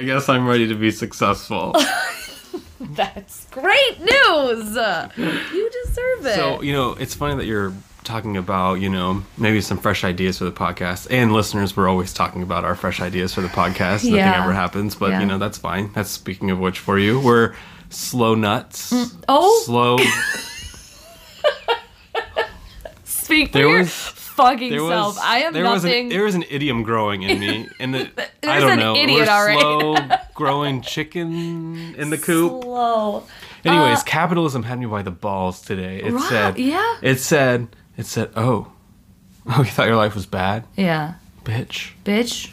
I guess I'm ready to be successful. That's great news. You deserve it. so, you know, it's funny that you're talking about, you know, maybe some fresh ideas for the podcast. And listeners, we're always talking about our fresh ideas for the podcast. Nothing Yeah. ever happens, but, Yeah. you know, that's fine. That's speaking of which for you. We're slow nuts. Mm, oh. Slow. Speak There was- fucking There self. was, I am there Was an, there an idiom growing in me. And the, I don't an know. idiot we're already. slow growing chicken in the coop. Slow. Anyways, Uh, capitalism had me by the balls today. It Right, said, yeah. It said, it said, oh, oh, you thought your life was bad, Yeah, bitch. bitch.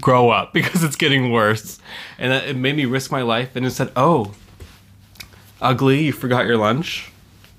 Grow up because it's getting worse, and it made me risk my life. And it said, oh, ugly, you forgot your lunch.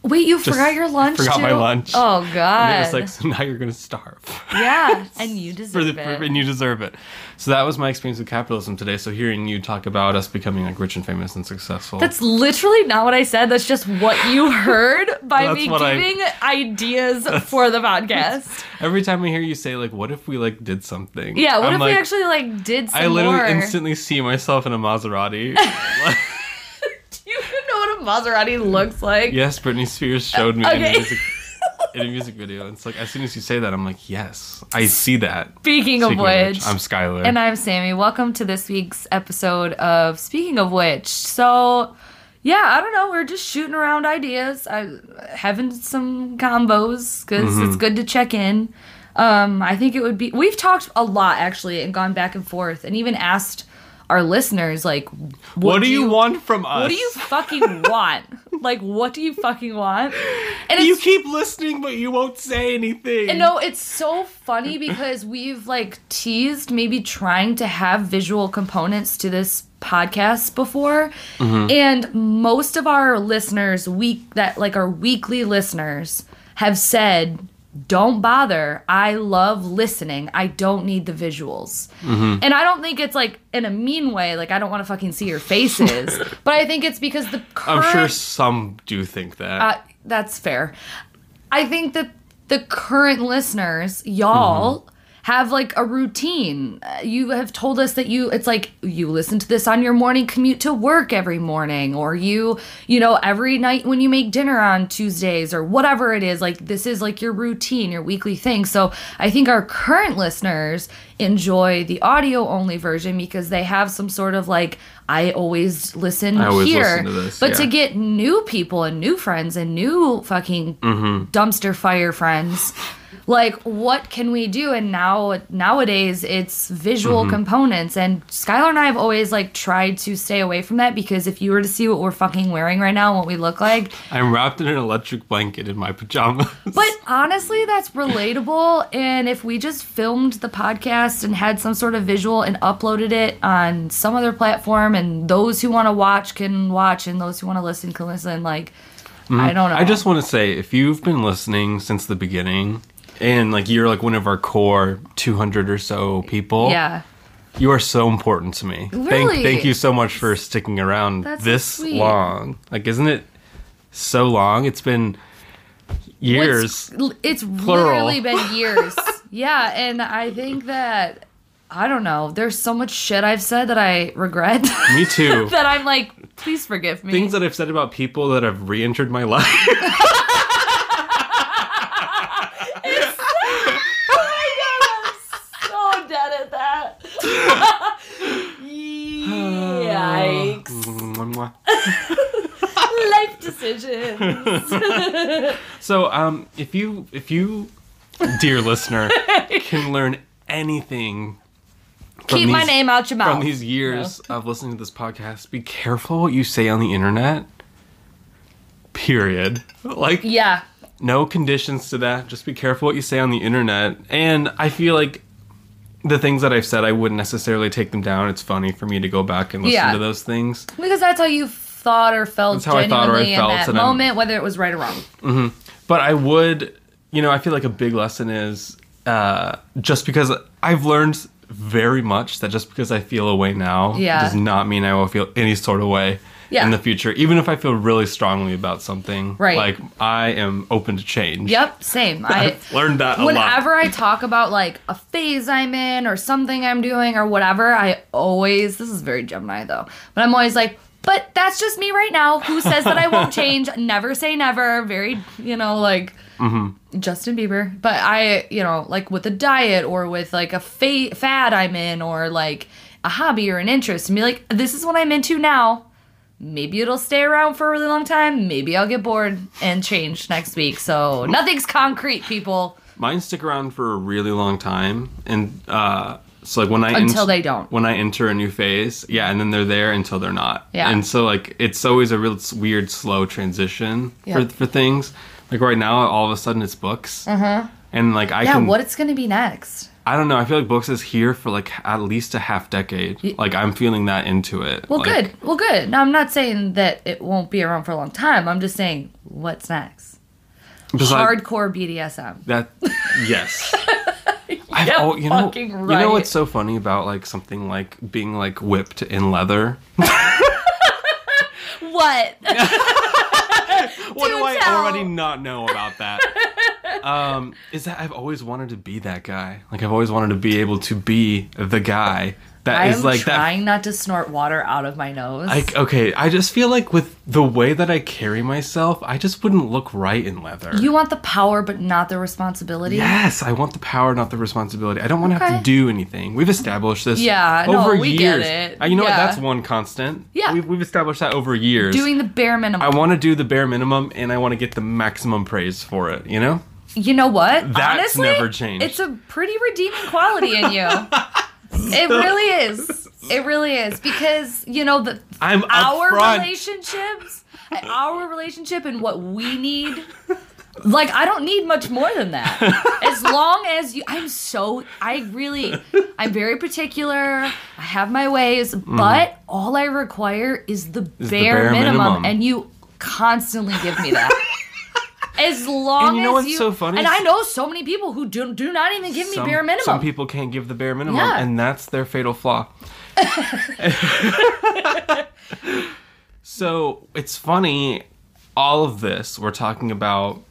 Wait, you forgot your lunch forgot too? my lunch. Oh And god. it was like, so now you're gonna starve. yeah, and you deserve the, it. for, and you deserve it. So that was my experience with capitalism today. So hearing you talk about us becoming like rich and famous and successful. That's literally not what I said. That's just what you heard by me what I- giving ideas for the podcast. Every time I hear you say like, "What if we like did something?" Yeah, what I'm if like, we actually like did I literally more? instantly see myself in a Maserati. Do you even know what a Maserati looks like? yes, Britney Spears showed me in, a music, in a music video. It's like as soon as you say that, I'm like, yes, I see that. Speaking of Speaking which, I'm Skylar. and I'm Sammy. Welcome to this week's episode of Speaking of Which. So, yeah, I don't know. We're just shooting around ideas, I, having some combos because Mm-hmm. it's good to check in. Um, I think it would be. We've talked a lot actually, and gone back and forth, and even asked our listeners like, what would do you, want from us? What do you fucking want? like, what do you fucking want? And You keep listening, but you won't say anything. and no, it's so funny because we've like teased maybe trying to have visual components to this podcast before. Mm-hmm. And most of our listeners, week that like our weekly listeners have said, don't bother. I love listening. I don't need the visuals. And I don't think it's like in a mean way, like I don't want to fucking see your faces. but I think it's because the I'm sure some do think that. uh, that's fair. I think that the current listeners, y'all, have like a routine. Uh, You have told us that you, it's like you listen to this on your morning commute to work every morning, or you, you know, every night when you make dinner on Tuesdays, or whatever it is. Like, this is like your routine, your weekly thing. So I think our current listeners enjoy the audio only version because they have some sort of like, I always listen I always here. listen to this, but to get new people and new friends and new fucking Mm-hmm. dumpster fire friends like what can we do and now nowadays it's visual Mm-hmm. components and skylar and i have always like tried to stay away from that because if you were to see what we're fucking wearing right now and what we look like I'm wrapped in an electric blanket in my pajamas. but honestly that's relatable and if we just filmed the podcast and had some sort of visual and uploaded it on some other platform and those who want to watch can watch and those who want to listen can listen like i don't know Mm-hmm. I just want to say, if you've been listening since the beginning, and like you're like one of our core 200 or so people, yeah you are so important to me. Really? Thank, thank you so much for sticking around That's so this sweet. long. Like, isn't it so long? It's been years. It's, it's literally been years. yeah, and I think that I don't know. There's so much shit I've said that I regret. me too. that I'm like, please forgive me. Things that I've said about people that have re-entered my life. oh my god, I'm so dead at that. Yikes. Life So, um, if you, if you, dear listener, can learn anything from Keep my these- name out your mouth. from these years of listening to this podcast, be careful what you say on the internet. Period. Like, yeah. no conditions to that. Just be careful what you say on the internet. And I feel like the things that I've said, I wouldn't necessarily take them down. It's funny for me to go back and listen Yeah. to those things. Because that's how you thought or felt That's how I thought or I genuinely felt, in that and I'm- moment, whether it was right or wrong. But I would, you know, I feel like a big lesson is uh, just because I've learned very much that just because I feel a way now Yeah. does not mean I will feel any sort of way Yeah. in the future, even if I feel really strongly about something. Right. Like I am open to change. Yep, same. I I've learned that a whenever lot. I talk about like a phase I'm in or something I'm doing or whatever, I always this is very Gemini though, but I'm always like, but that's just me right now. Who says that I won't change? never say never. Very, you know, like Mm-hmm. Justin Bieber. But I, you know, like with a diet or with like a fa- fad I'm in or like a hobby or an interest, and be like, this is what I'm into now. Maybe it'll stay around for a really long time. Maybe I'll get bored and change next week. So nothing's concrete, people. Mine stick around for a really long time, and uh, so like when I Until they don't. When I enter a new phase, yeah, and then they're there until they're not. Yeah. And so like it's always a real weird, slow transition Yeah. for for things. Like right now, all of a sudden it's books. Uh-huh. And like I Yeah, can, what it's gonna be next? I don't know. I feel like books is here for like at least a half decade. Like I'm feeling that into it. Well, Like, good. Well, good. Now, I'm not saying that it won't be around for a long time. I'm just saying, what's next? because, like, Hardcore BDSM. That yes. I've Yeah, al- you know, fucking you know what's so funny about like something like being like whipped in leather? What? what do Do I tell. already not know about that? um, is that I've always wanted to be that guy. Like I've always wanted to be able to be the guy that I is like that. trying not to snort water out of my nose. Like okay, I just feel like with the way that I carry myself, I just wouldn't look right in leather. you want the power, but not the responsibility. Yes, I want the power, not the responsibility. I don't want to have to do anything. We've established this Yeah, no, over we years. get it. You know Yeah. what? That's one constant. Yeah. We've, we've established that over years. Doing the bare minimum. I want to do the bare minimum and I want to get the maximum praise for it, you know? you know what? That's Honestly, never changed. It's a pretty redeeming quality in you. it really is. It really is because you know the I'm our upfront. relationships, our relationship, and what we need. Like I don't need much more than that. As long as you, I'm so I really, I'm very particular. I have my ways, mm-hmm. but all I require is the, the bare, bare minimum, minimum. and you constantly give me that. As long And you know as what's you, so funny? and I know so many people who do do not even give me bare minimum. some people can't give the bare minimum, Yeah. and that's their fatal flaw. so it's funny, all of this we're talking about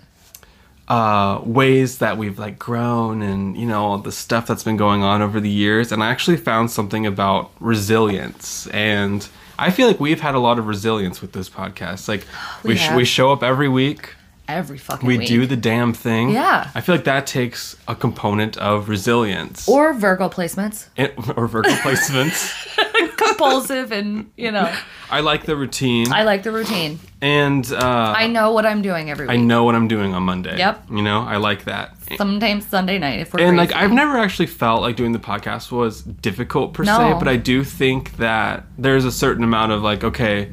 uh, ways that we've like grown and you know the stuff that's been going on over the years, and I actually found something about resilience and. I feel like we've had a lot of resilience with this podcast. Like we We sh- we show up every week, Every fucking week. we week. do the damn thing. Yeah. I feel like that takes a component of resilience. or Virgo placements, It- or Virgo placements. compulsive, and you know, I like the routine. I like the routine. and uh, I know what I'm doing every week. I know what I'm doing on Monday. Yep. You know, I like that. Sometimes Sunday night if we're And like. I've never actually felt like doing the podcast was difficult per se, but I do think that there's a certain amount of like, okay,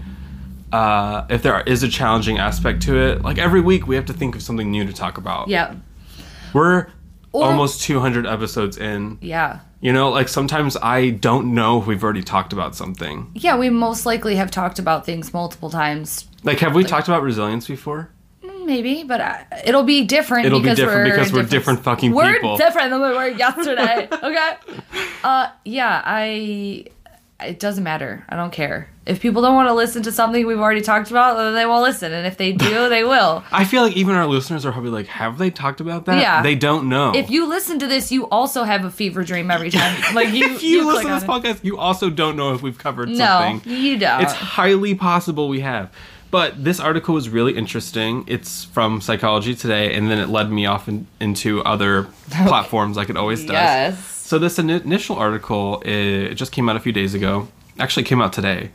uh, if there is a challenging aspect to it, like every week we have to think of something new to talk about. yeah, We're Or- almost 200 episodes in. yeah, You know, like sometimes I don't know if we've already talked about something. yeah. We most likely have talked about things multiple times, Like, have we talked about resilience before? maybe, but uh, it'll be different. It'll be because different we're because we're different fucking people. we're different than we were yesterday. okay. Uh, yeah. I. It doesn't matter. I don't care. If people don't want to listen to something we've already talked about, then they won't listen. And if they do, they will. I feel like even our listeners are probably like, have they talked about that? Yeah. They don't know. If you listen to this, you also have a fever dream every time. Like you, if you, click listen to this on it. podcast, you also don't know if we've covered No, something. you don't. It's highly possible we have. But this article was really interesting. It's from Psychology Today, and then it led me off in, into other platforms like it always does. yes. So this ini- initial article, it just came out a few days ago. Actually, came out today.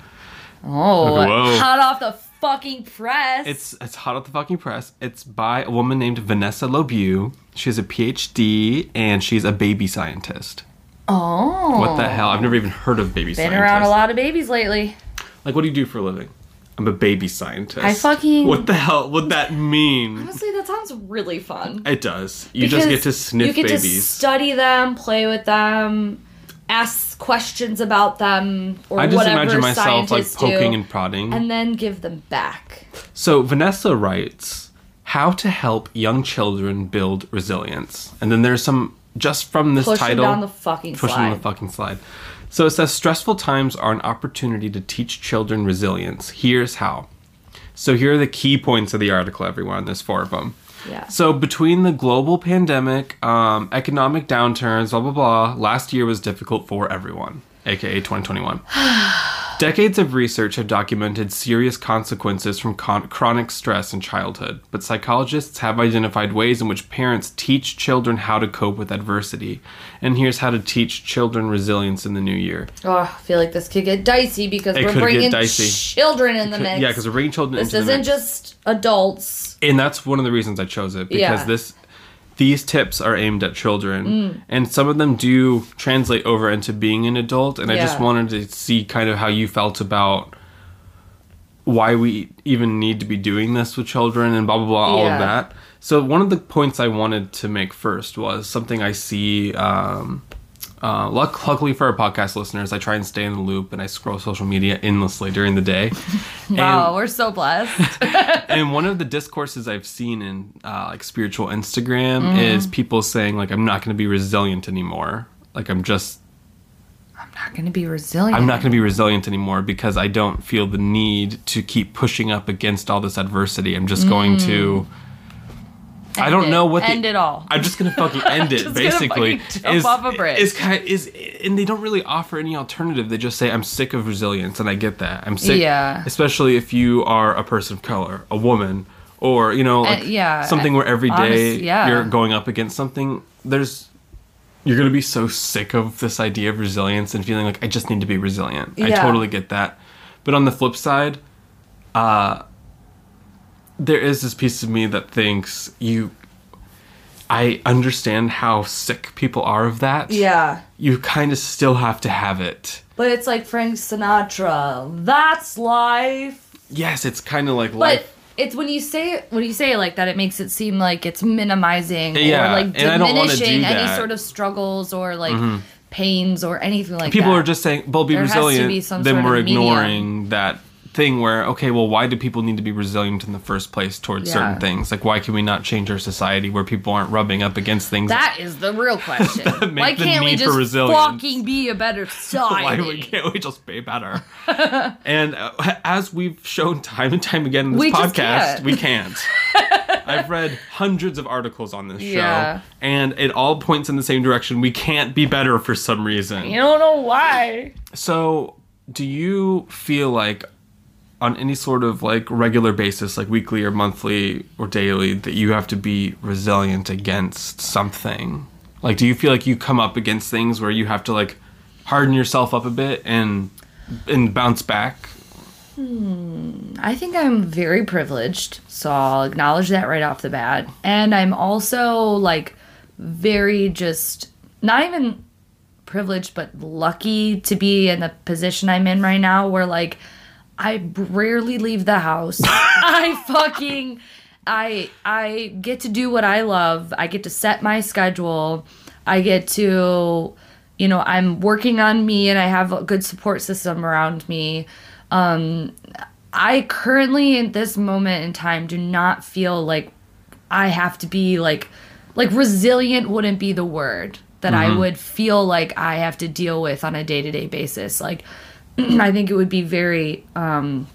Oh, Whoa. hot off the fucking press. It's it's hot off the fucking press. It's by a woman named Vanessa LoBue. She has a PhD and she's a baby scientist. oh. What the hell? I've never even heard of baby Been scientists. around a lot of babies lately. Like, what do you do for a living? I'm a baby scientist. I fucking- What the hell would that mean? Honestly, that sounds really fun. It does. You just get to sniff babies. you get to babies. study them, play with them, ask questions about them, or whatever. I just whatever imagine myself like scientists poking do, and prodding. and then give them back. So Vanessa writes how to help young children build resilience. And then there's some just from this Push title. down the fucking pushing the fucking slide. So it says stressful times are an opportunity to teach children resilience. Here's how. So here are the key points of the article, everyone. There's four of them. Yeah. So between the global pandemic, um, economic downturns, blah blah blah, last year was difficult for everyone, aka 2021. Decades of research have documented serious consequences from con- chronic stress in childhood, but psychologists have identified ways in which parents teach children how to cope with adversity. And here's how to teach children resilience in the new year. Oh, I feel like this could get dicey because It we're bringing dicey. children in the mix. Yeah, because we're bringing children this into the box. This isn't just adults. and that's one of the reasons I chose it because Yeah. this these tips are aimed at children Mm. and some of them do translate over into being an adult and I just wanted to see kind of how you felt about why we even need to be doing this with children and blah blah blah all Yeah. of that. So one of the points I wanted to make first was something I see um uh, luck, luckily for our podcast listeners, I try and stay in the loop and I scroll social media endlessly during the day. Wow, And- we're so blessed. and one of the discourses I've seen in uh, like spiritual Instagram Mm-hmm. is people saying like I'm not going to be resilient anymore. Like I'm just I'm not going to be resilient. I'm not going to be resilient anymore because I don't feel the need to keep pushing up against all this adversity. I'm just going to I don't it. know what the- End it all. I'm just gonna fucking end it. Basically, jump off a bridge. Is kind is, and they don't really offer any alternative. They just say, "I'm sick of resilience," and I get that. I'm sick, Yeah. Especially if you are a person of color, a woman, or you know, like yeah, something where every day honest- yeah. you're going up against something. There's you're gonna be so sick of this idea of resilience and feeling like I just need to be resilient. I totally get that. But on the flip side, uh, there is this piece of me that thinks you. I understand how sick people are of that. Yeah. You kind of still have to have it. But it's like Frank Sinatra. That's life. Yes, it's kind of like life. But life. it's when you say it when you say it like that, it makes it seem like it's minimizing Yeah, or like and I don't do diminishing any that. Mm-hmm. sort of struggles or like pains or anything like People that. People are just saying, "Well, be There has to resilient." be then we're of medium. ignoring that thing where, okay, well, why do people need to be resilient in the first place towards certain things? Like, why can we not change our society where people aren't rubbing up against things? That is the real question. Why can't we just fucking be a better society? why we, can't we just be better? and uh, as we've shown time and time again in this We podcast, can't. we can't. I've read hundreds of articles on this Yeah. show, and it all points in the same direction. We can't be better for some reason. You don't know why. So, do you feel like on any sort of like regular basis, like weekly or monthly or daily, that you have to be resilient against something? Like, do you feel like you come up against things where you have to like harden yourself up a bit and and bounce back? Hmm. I think I'm very privileged, so I'll acknowledge that right off the bat. And I'm also like very just not even privileged, but lucky to be in the position I'm in right now where like I rarely leave the house. I fucking I I get to do what I love. I get to set my schedule. I get to you know, I'm working on me and I have a good support system around me. Um I currently in this moment in time do not feel like I have to be like like resilient wouldn't be the word that I would feel like I have to deal with on a day-to-day basis. Like I think it would be very um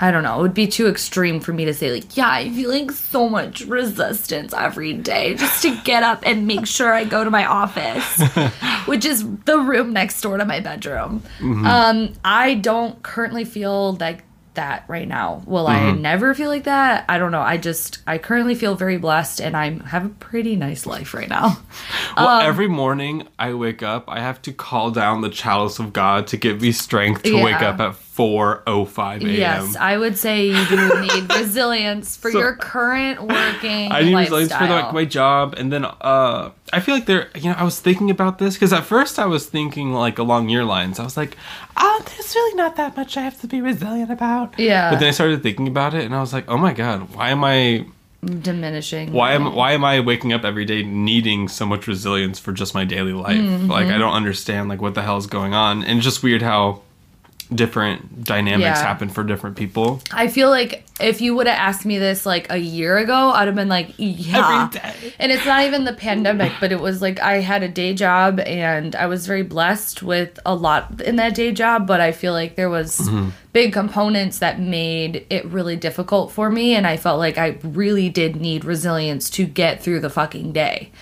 I don't know, it would be too extreme for me to say like, yeah, I'm feeling so much resistance every day just to get up and make sure I go to my office, which is the room next door to my bedroom. Um I don't currently feel like that right now. Will I never feel like that? I don't know. I just I currently feel very blessed and I have a pretty nice life right now. Well, Um, every morning I wake up, I have to call down the chalice of God to give me strength to wake up at 4:05 a.m. Yes, I would say you do need resilience for So- your current working I need lifestyle. resilience for like my job, and then uh, I feel like there. You know, I was thinking about this because at first I was thinking like along your lines. I was like, "Oh, there's really not that much I have to be resilient about." Yeah. But then I started thinking about it, and I was like, "Oh my god, why am I? diminishing. Why am why am I waking up every day needing so much resilience for just my daily life? Mm-hmm. Like I don't understand like what the hell is going on, and it's just weird how." Different dynamics Yeah. happen for different people I feel like if you would have asked me this like a year ago, I'd have been like, yeah. Every day. And it's not even the pandemic, but it was like I had a day job and I was very blessed with a lot in that day job, but I feel like there was Mm-hmm. big components that made it really difficult for me and I felt like I really did need resilience to get through the fucking day.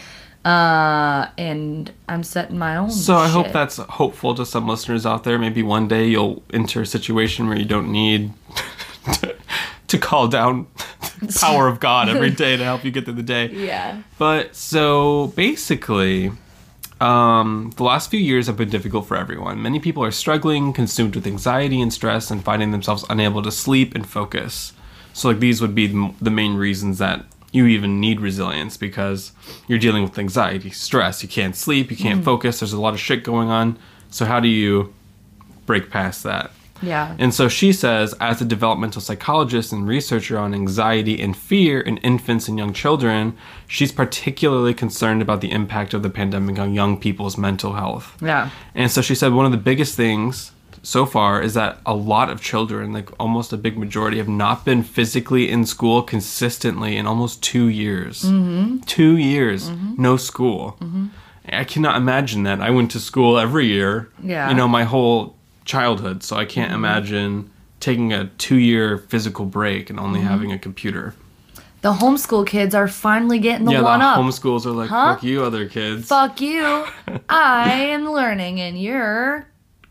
Uh and I'm setting my own So I hope that's hopeful to some listeners out there. Maybe one day you'll enter a situation where you don't need to, to call down the power of God every day to help you get through the day. Yeah. But so basically, um, the last few years have been difficult for everyone. Many people are struggling, consumed with anxiety and stress, and finding themselves unable to sleep and focus. So, like, these would be the main reasons that you even need resilience because you're dealing with anxiety, stress, you can't sleep, you can't mm. focus, there's a lot of shit going on. So, how do you break past that? Yeah. And so she says, as a developmental psychologist and researcher on anxiety and fear in infants and young children, she's particularly concerned about the impact of the pandemic on young people's mental health. yeah. And so she said one of the biggest things so far is that a lot of children, like almost a big majority, have not been physically in school consistently in almost two years. Mm-hmm. Two years, mm-hmm. no school. Mm-hmm. I cannot imagine that. I went to school every year, Yeah. you know, my whole childhood. So I can't mm-hmm. imagine taking a two year physical break and only having a computer. The homeschool kids are finally getting the yeah, one the up. homeschools are like, Huh? fuck you, other kids. Fuck you. I am learning and you're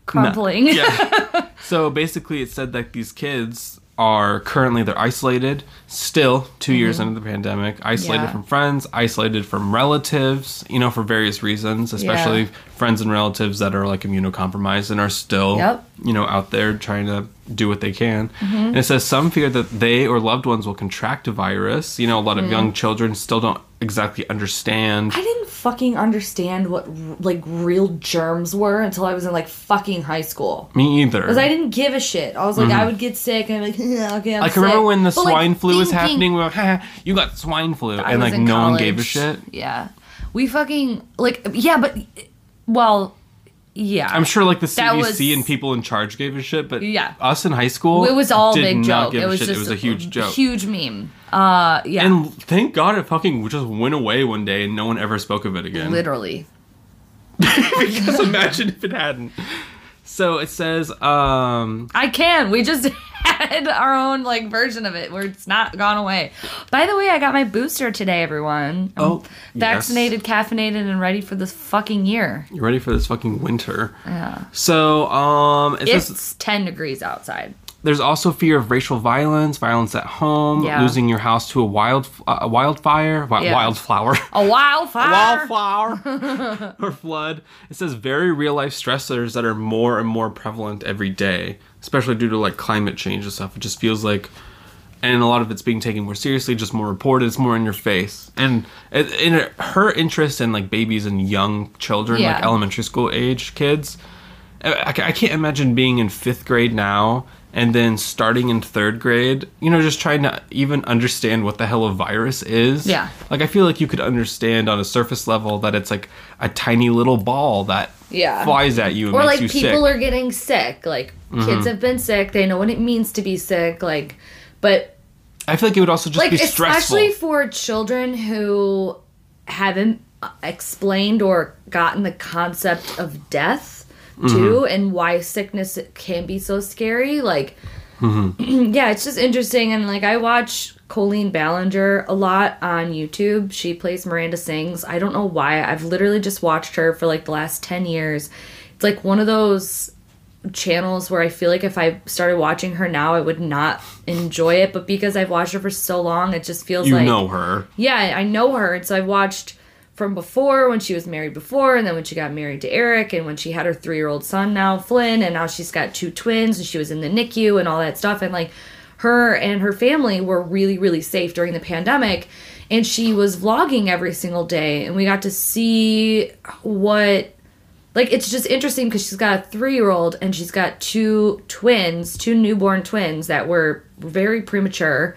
crumpling. yeah. so basically, it said that these kids are currently they're isolated still 2 years into the pandemic isolated Mm-hmm. Yeah. from friends isolated from relatives you know for various reasons especially Yeah. friends and relatives that are like immunocompromised and are still Yep. you know out there trying to do what they can and it says some fear that they or loved ones will contract a virus you know a lot of young children still don't exactly understand I didn't fucking understand what like real germs were until I was in like fucking high school. me either Because I didn't give a shit. I was like, I mm-hmm. would get sick and I'm like, okay, I'm Like, sick. remember when the But, like, swine flu was happening? We were like, you got swine flu. I and, like, no one gave a shit. Yeah. We fucking, like, yeah, but, well, yeah. I'm sure, like, the CDC was- and people in charge gave a shit, but Yeah. us in high school, It was all a big joke. It a was just it was a huge joke. Huge meme. Uh, yeah. And thank God it fucking just went away one day and no one ever spoke of it again. Literally. because imagine if it hadn't. So it says, um, I can. We just had our own like version of it where it's not gone away. By the way, I got my booster today, everyone. I'm Oh, yes. vaccinated, caffeinated, and ready for this fucking year. You're ready for this fucking winter? Yeah. So, um, it says It's 10 degrees outside. There's also fear of racial violence, violence at home, Yeah. losing your house to a wild uh, a wildfire, wi- Yeah. wildflower. A wildfire. wildflower or flood. It says very real life stressors that are more and more prevalent every day, especially due to like climate change and stuff. It just feels like, and a lot of it's being taken more seriously, just more reported. It's more in your face, and in her interest in like babies and young children, like elementary school age kids. I I can't imagine being in fifth grade now and then starting in third grade, you know, just trying to even understand what the hell a virus is. Yeah. Like, I feel like you could understand on a surface level that it's like a tiny little ball that Yeah. flies at you and or makes like you people sick. Mm-hmm. are getting sick. Like kids have been sick. They know what it means to be sick. Like, but I feel like it would also just like be stressful. especially for children who haven't explained or gotten the concept of death Mm-hmm. too and why sickness can be so scary like Mm-hmm. yeah it's just interesting and like i watch colleen ballinger a lot on youtube she plays miranda sings i don't know why i've literally just watched her for like the last 10 years it's like one of those channels where I feel like if I started watching her now, I would not enjoy it. But because I've watched her for so long, it just feels you like know her. yeah, I know her, and so I've watched from before when she was married before, and then when she got married to Eric, and when she had her three year old son now Flynn, and now she's got two twins, and she was in the NICU and all that stuff, and like her and her family were really really safe during the pandemic. And she was vlogging every single day, and we got to see what like it's just interesting because she's got a three year old and she's got two twins, two newborn twins that were very premature.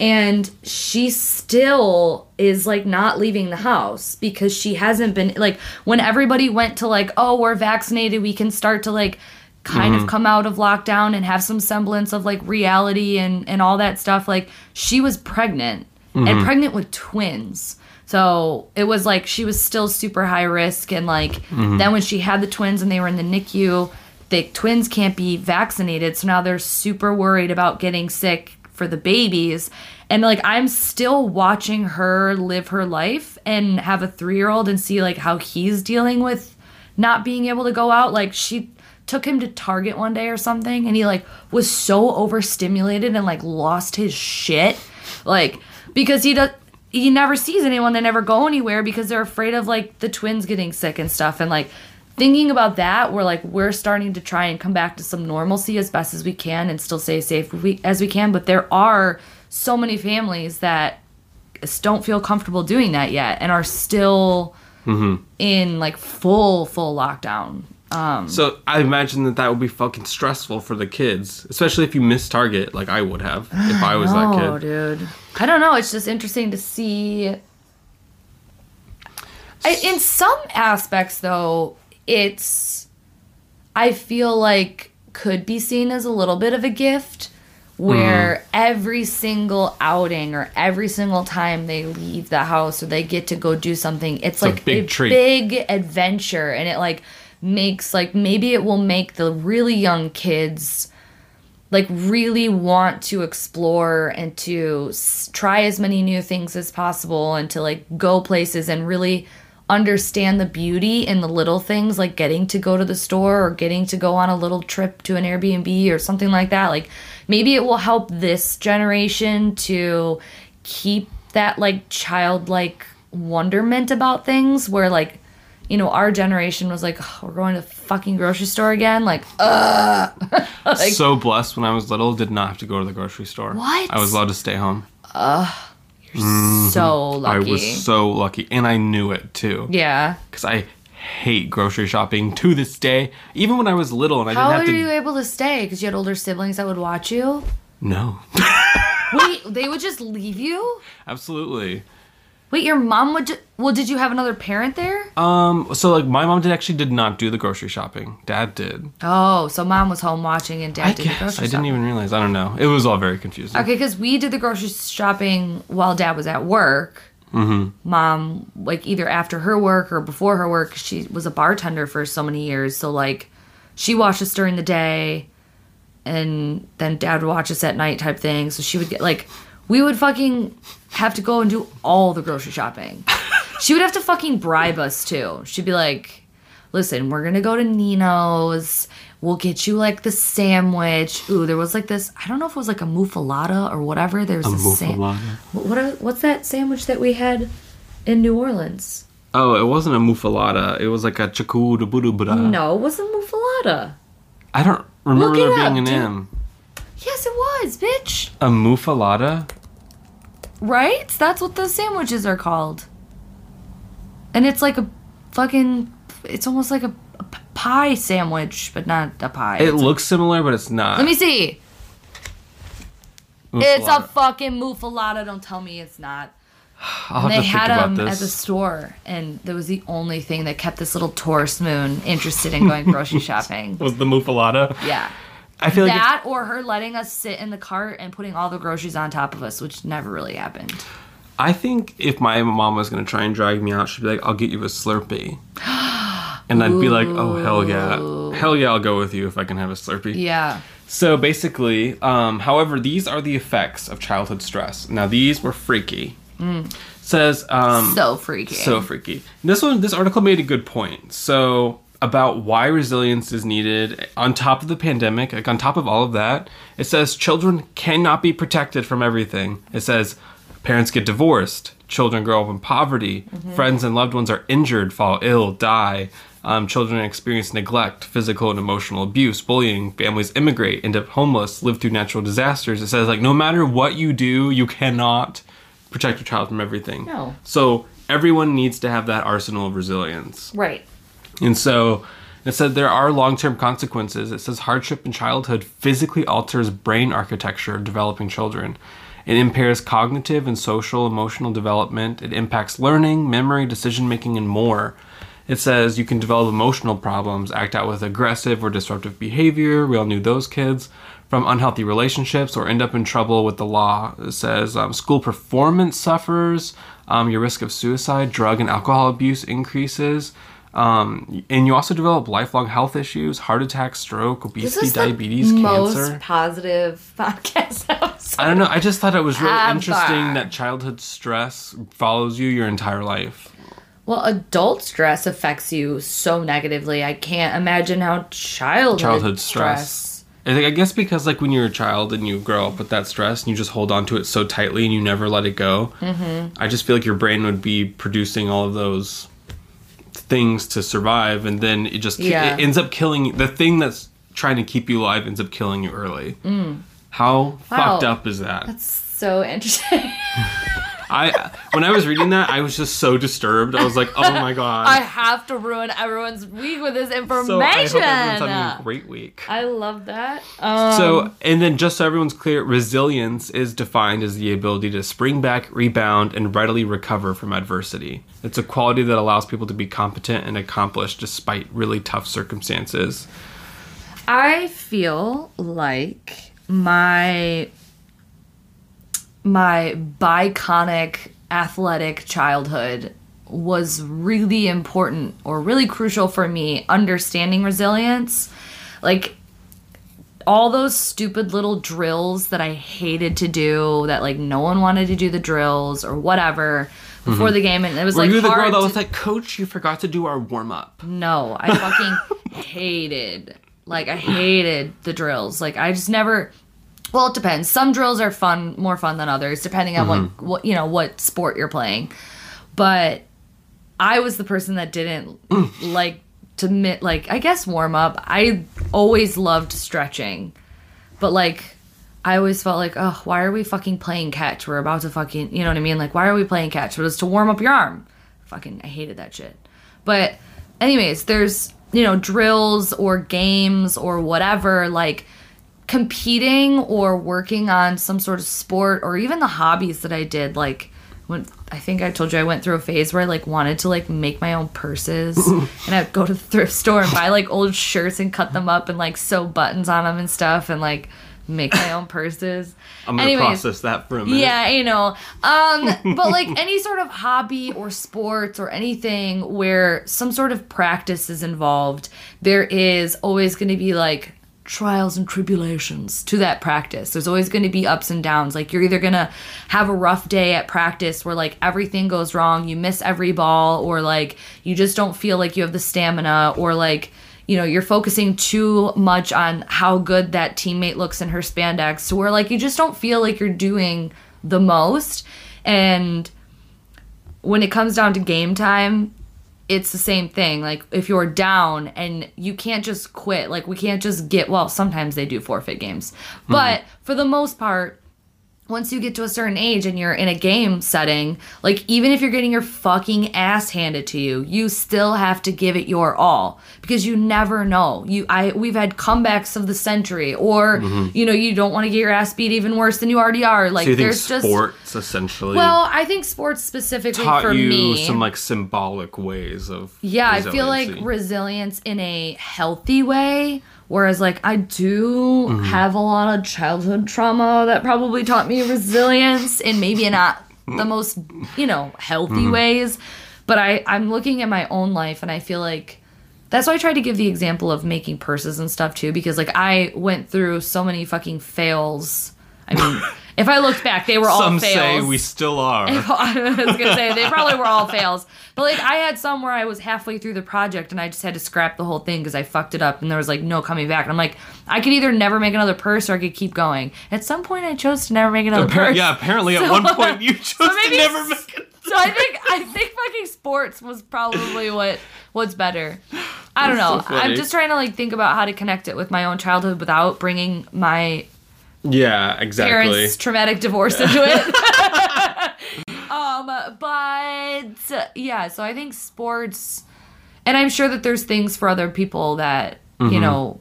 And she still is like not leaving the house because she hasn't been like when everybody went to like, oh, we're vaccinated, we can start to like kind of mm-hmm. come out of lockdown and have some semblance of like reality and and all that stuff like she was pregnant and mm-hmm. pregnant with twins. So it was like she was still super high risk and like mm-hmm. then when she had the twins and they were in the NICU the twins can't be vaccinated. So now they're super worried about getting sick for the babies. And like i'm still watching her live her life and have a three-year-old and see like how he's dealing with not being able to go out. Like she took him to target one day or something and he like was so overstimulated and like lost his shit. Like because he does he never sees anyone. They never go anywhere because they're afraid of like the twins getting sick and stuff. And like thinking about that we're like we're starting to try and come back to some normalcy as best as we can and still stay safe as we can. But there are so many families that don't feel comfortable doing that yet and are still mm-hmm. in like full full lockdown. Um, so I imagine that that would be fucking stressful for the kids, especially if you miss Target, like I would have if I was that kid. oh kid. dude. I don't know. It's just interesting to see. I, in some aspects though it's i feel like could be seen as a little bit of a gift where Mm-hmm. every single outing or every single time they leave the house or they get to go do something it's, a like big a big adventure and it like makes like maybe it will make the really young kids like really want to explore and to s- try as many new things as possible and to like go places and really understand the beauty in the little things like getting to go to the store or getting to go on a little trip to an Airbnb or something like that like maybe it will help this generation to keep that like childlike wonderment about things where like you know our generation was like "Ugh, we're going to the fucking grocery store again like like- so blessed when I was little, did not have to go to the grocery store. What? I was allowed to stay home. Mm-hmm. so lucky. I was so lucky, and I knew it too. yeah. Because I hate grocery shopping to this day. Even when I was little and I How didn't have were to. you able to stay? Because you had older siblings that would watch you. No, Wait, they would just leave you? absolutely. Wait, your mom would. Ju- well, did you have another parent there? Um, so like my mom did actually did not do the grocery shopping. Dad did. Oh, so mom was home watching and dad I did the guess grocery I didn't shopping. even realize. I don't know. It was all very confusing. Okay, because we did the grocery shopping while dad was at work. Mm-hmm. Mom, like either after her work or before her work, she was a bartender for so many years. So like, she watched us during the day, and then dad would watch us at night, type thing. So she would get like, we would fucking have to go and do all the grocery shopping. she would have to fucking bribe us too. She'd be like, listen, we're gonna go to Nino's. We'll get you like the sandwich. Ooh, there was like this. I don't know if it was like a muffuletta or whatever. There's a, sam- muffuletta. What, what what's that sandwich that we had in New Orleans? Oh, it wasn't a muffuletta. It was like a chakudabudubuda. no, it wasn't muffuletta. I don't remember there being an dude. M. Yes, it was, bitch. A muffuletta? Right? That's what those sandwiches are called. And it's like a fucking. It's almost like a pie sandwich, but not a pie. It It's a- looks similar, but it's not. let me see. It's a fucking muffuletta. Don't tell me it's not. I'll have they to think had them this. at the store, and that was the only thing that kept this little tourist moon interested in going grocery shopping. was the muffuletta? Yeah. I feel like That or her letting us sit in the cart and putting all the groceries on top of us, which never really happened. I think if my mom was gonna try and drag me out, she'd be like, "I'll get you a Slurpee," and I'd be like, "Oh hell yeah, hell yeah, I'll go with you if I can have a Slurpee." Yeah. So basically, um, however, these are the effects of childhood stress. Now these were freaky. Says um, So freaky. so freaky. This one, this article made a good point. So about why resilience is needed on top of the pandemic, like on top of all of that, it says children cannot be protected from everything. It says parents get divorced, children grow up in poverty, friends and loved ones are injured, fall ill, die. Um, children experience neglect, physical and emotional abuse, bullying. Families immigrate, end up homeless, live through natural disasters. It says like no matter what you do, you cannot protect your child from everything. No. So everyone needs to have that arsenal of resilience. right. And so it said there are long term consequences. It says hardship in childhood physically alters brain architecture of developing children. It impairs cognitive and social emotional development. It impacts learning, memory, decision making, and more. It says you can develop emotional problems, act out with aggressive or disruptive behavior. We all knew those kids from unhealthy relationships or end up in trouble with the law. It says um, school performance suffers. Um, your risk of suicide, drug and alcohol abuse increases. Um, and you also develop lifelong health issues, heart attack, stroke, obesity, diabetes, most cancer. positive podcast episode. I don't know. I just thought it was really Ever. interesting that childhood stress follows you your entire life. Well, adult stress affects you so negatively. I can't imagine how childhood, Childhood stress. I think I guess because like when you're a child and you grow up with that stress and you just hold on to it so tightly and you never let it go. Mm-hmm. I just feel like your brain would be producing all of those things to survive, and then it just Yeah. it ends up killing the thing that's trying to keep you alive ends up killing you early. Mm. How Wow. fucked up is that? That's so interesting. I when I was reading that, I was just so disturbed. I was like, "Oh my god!" I have to ruin everyone's week with this information. so I hope everyone's having a great week. I love that. Um, So, and then just so everyone's clear, resilience is defined as the ability to spring back, rebound, and readily recover from adversity. It's a quality that allows people to be competent and accomplished despite really tough circumstances. I feel like my my biconic athletic childhood was really important or really crucial for me understanding resilience. Like all those stupid little drills that I hated to do, that like no one wanted to do the drills or whatever before the game, and it was Mm-hmm. Were like you the girl that was like, Coach, you forgot to do our warm up? no, I fucking hated. Like I hated the drills. Like I just never. Well, it depends. Some drills are fun, more fun than others, depending on what mm-hmm. what you know what sport you're playing. But I was the person that didn't like to mi- like I guess warm up. I always loved stretching, but like I always felt like, oh, why are we fucking playing catch? We're about to fucking, you know what I mean? Like, why are we playing catch? But it's to warm up your arm. Fucking, I hated that shit. But, anyways, there's, you know, drills or games or whatever, like competing or working on some sort of sport or even the hobbies that I did. Like, when I think I told you I went through a phase where I like wanted to like make my own purses and I'd go to the thrift store and buy like old shirts and cut them up and like sew buttons on them and stuff and like make my own purses. I'm gonna process that for a minute. Yeah, you know. Um, but like any sort of hobby or sports or anything where some sort of practice is involved, there is always going to be like trials and tribulations to that practice. There's always going to be ups and downs. Like you're either going to have a rough day at practice where like everything goes wrong, you miss every ball or like you just don't feel like you have the stamina or like you know, you're focusing too much on how good that teammate looks in her spandex to where like you just don't feel like you're doing the most. And when it comes down to game time, it's the same thing. Like if you're down and you can't just quit, like we can't just get well, sometimes they do forfeit games. Mm-hmm. But for the most part, once you get to a certain age and you're in a game setting, like even if you're getting your fucking ass handed to you, you still have to give it your all because you never know. You I we've had comebacks of the century or mm-hmm. you know, you don't want to get your ass beat even worse than you already are. Like So there's just sports essentially Well, I think sports specifically taught for you me some like symbolic ways of yeah, I feel like resilience in a healthy way. Whereas, like, I do Mm-hmm. have a lot of childhood trauma that probably taught me resilience in maybe not the most, you know, healthy Mm-hmm. ways. But I, I'm looking at my own life and I feel like that's why I tried to give the example of making purses and stuff too, because, like, I went through so many fucking fails. I mean, if I looked back, they were all some fails. say we still are. I was gonna say they probably were all fails, but like I had some where I was halfway through the project and I just had to scrap the whole thing because I fucked it up and there was like no coming back. And I'm like, I could either never make another purse or I could keep going. At some point, I chose to never make another Appar- purse. yeah, apparently at one point you chose to maybe never s- make it. So I think I think fucking sports was probably what what's better. I don't know. So. I'm just trying to like think about how to connect it with my own childhood without bringing my Yeah, exactly. parents' traumatic divorce into it. um, but yeah, so I think sports, and I'm sure that there's things for other people that Mm-hmm. you know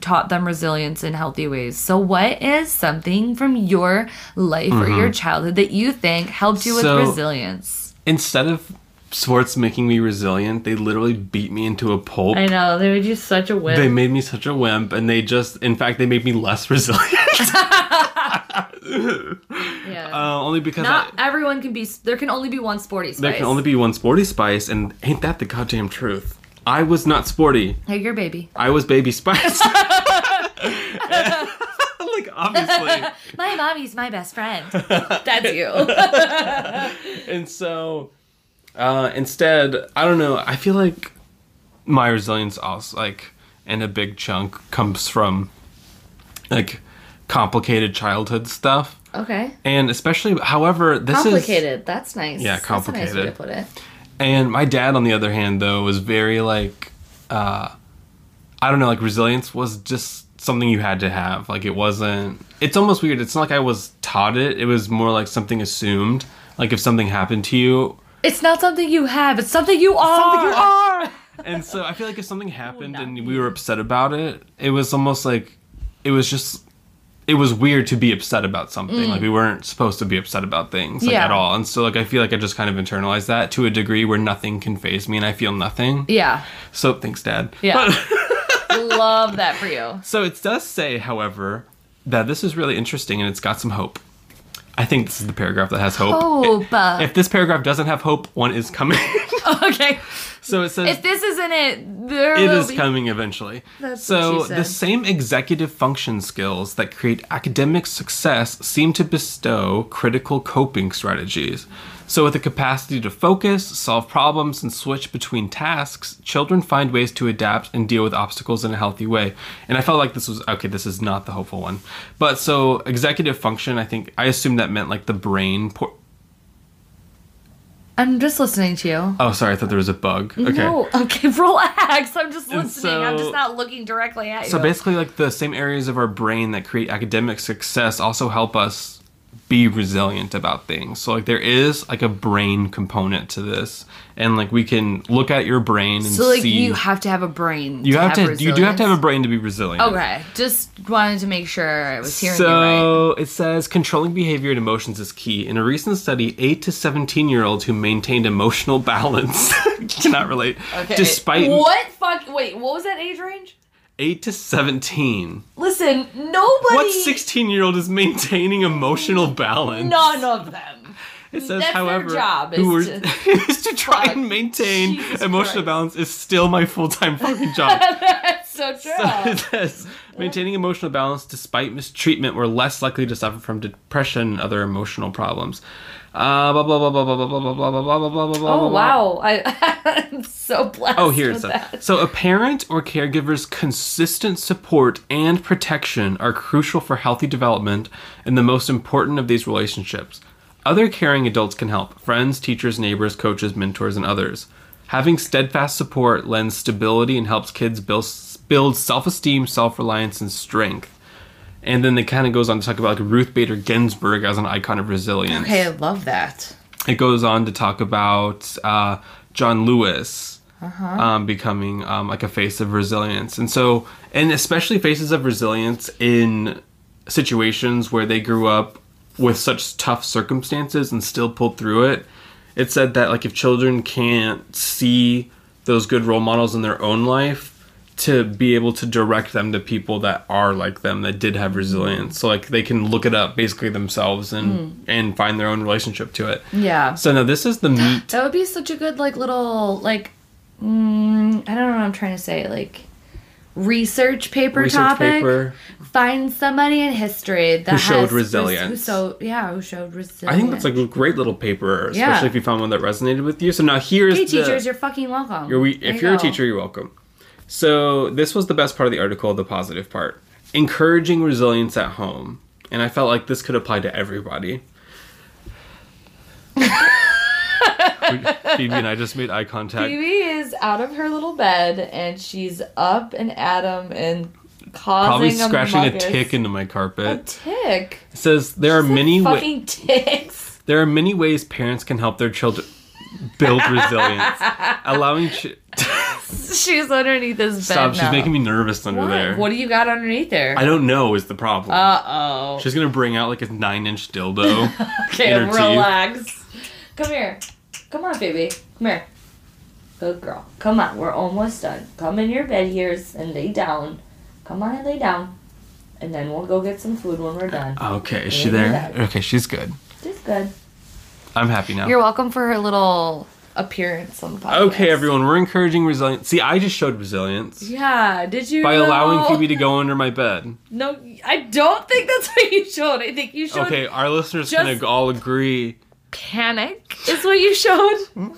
taught them resilience in healthy ways. So, what is something from your life or your childhood that you think helped you with Mm-hmm. Resilience? Instead of sports making me resilient. They literally beat me into a pulp. I know they made you such a wimp. They made me such a wimp, and they just, in fact, they made me less resilient. yeah. uh, only because Not I, everyone can be. There can only be one sporty spice. there can only be one sporty spice, and ain't that the goddamn truth? I was not sporty. Hey, your baby. I was baby spice. like obviously. My mommy's my best friend. That's you. and so uh, instead i don't know i feel like my resilience also like in a big chunk comes from like complicated childhood stuff okay. and especially however this is Complicated. That's nice. Yeah, complicated. That's a nice way to put it. and my dad on the other hand though was very like uh i don't know like resilience was just something you had to have like it wasn't it's almost weird it's not like i was taught it it was more like something assumed like if something happened to you It's not something you have. It's something you are. something you are. and so I feel like if something happened and we were upset about it, it was almost like it was just it was weird to be upset about something. Mm. Like we weren't supposed to be upset about things like Yeah. at all. And so like I feel like I just kind of internalized that to a degree where nothing can faze me and I feel nothing. Yeah. So thanks, Dad. Yeah. Love that for you. So it does say, however, that this is really interesting and it's got some hope. I think this is the paragraph that has hope. Hope. uh, If this paragraph doesn't have hope, one is coming. okay. so it says If this isn't it, there It will is be. coming eventually. That's so the same executive function skills that create academic success seem to bestow critical coping strategies. So with the capacity to focus, solve problems, and switch between tasks, children find ways to adapt and deal with obstacles in a healthy way. And I felt like this was okay, this is not the hopeful one. But so executive function, I think I assumed that meant like the brain por- I'm just listening to you. Oh, sorry, I thought there was a bug. Okay. No, okay, relax. I'm just listening. I'm just not looking directly at you. So basically, like the same areas of our brain that create academic success also help us be resilient about things. So like there is like a brain component to this, and like we can look at your brain and So like see. you have to have a brain. you have to. You do have to have a brain to be resilient. Okay, just wanted to make sure I was hearing you right. So it says controlling behavior and emotions is key. In a recent study, 8 to 17 year olds who maintained emotional balance cannot relate. Okay. Despite what fuck? Wait, what was that age range? 8 to 17. Listen, nobody. What 16 year old is maintaining emotional balance? None of them. It says, That's their however, job, is who to- is to try Fuck. and maintain Jesus emotional Christ. balance is still my full time fucking job. That's so true. So it says, maintaining emotional balance despite mistreatment, we're less likely to suffer from depression and other emotional problems. Oh wow! I, am so blessed. Oh, here's that. So, a parent or caregiver's consistent support and protection are crucial for healthy development and the most important of these relationships. Other caring adults can help friends, teachers, neighbors, coaches, mentors, and others. Having steadfast support lends stability and helps kids build, build self esteem, self reliance, and strength. And then it kind of goes on to talk about like Ruth Bader Ginsburg as an icon of resilience Okay, I love that. it goes on to talk about uh, John Lewis um, becoming um, like a face of resilience, and so and especially faces of resilience in situations where they grew up with such tough circumstances and still pulled through it. It said that like if children can't see those good role models in their own life to be able to direct them to people that are like them that did have resilience so like they can look it up basically themselves and and find their own relationship to it Yeah. so now this is the meat That would be such a good like little like mm, I don't know what I'm trying to say like research paper research topic. paper Find somebody in history that Who showed resilience. Who so yeah, who showed resilience. i think that's like a great little paper especially Yeah. if you found one that resonated with you so now here's Hey the teachers, you're fucking welcome. You're, There if you you're a teacher, you're welcome. So this was the best part of the article, the positive part. Encouraging resilience at home. And I felt like this could apply to everybody. Phoebe and I just made eye contact. Phoebe is out of her little bed and she's up and at him and causing Probably scratching a muckus. tick into my carpet. A tick. It says there are Said many wa- fucking ticks. there are many ways parents can help their children build resilience. Allowing ch- She's underneath this bed stop. She's making me nervous under What? there. What do you got underneath there? I don't know is the problem. Uh oh. She's gonna bring out like a nine inch dildo. Okay, in her teeth. relax. Come here. Come on, baby. Come here. Good girl. Come on, we're almost done. Come in your bed here and lay down. Come on and lay down. And then we'll go get some food when we're done. Okay, is she there? Okay, she's good. She's good. I'm happy now. You're welcome for her little appearance on the podcast. Okay, everyone, we're encouraging resilience. See, I just showed resilience Yeah, did you by know? allowing Phoebe to go under my bed. No, I don't think that's what you showed. I think you showed Okay, our listeners Just- can all agree. panic is what you showed.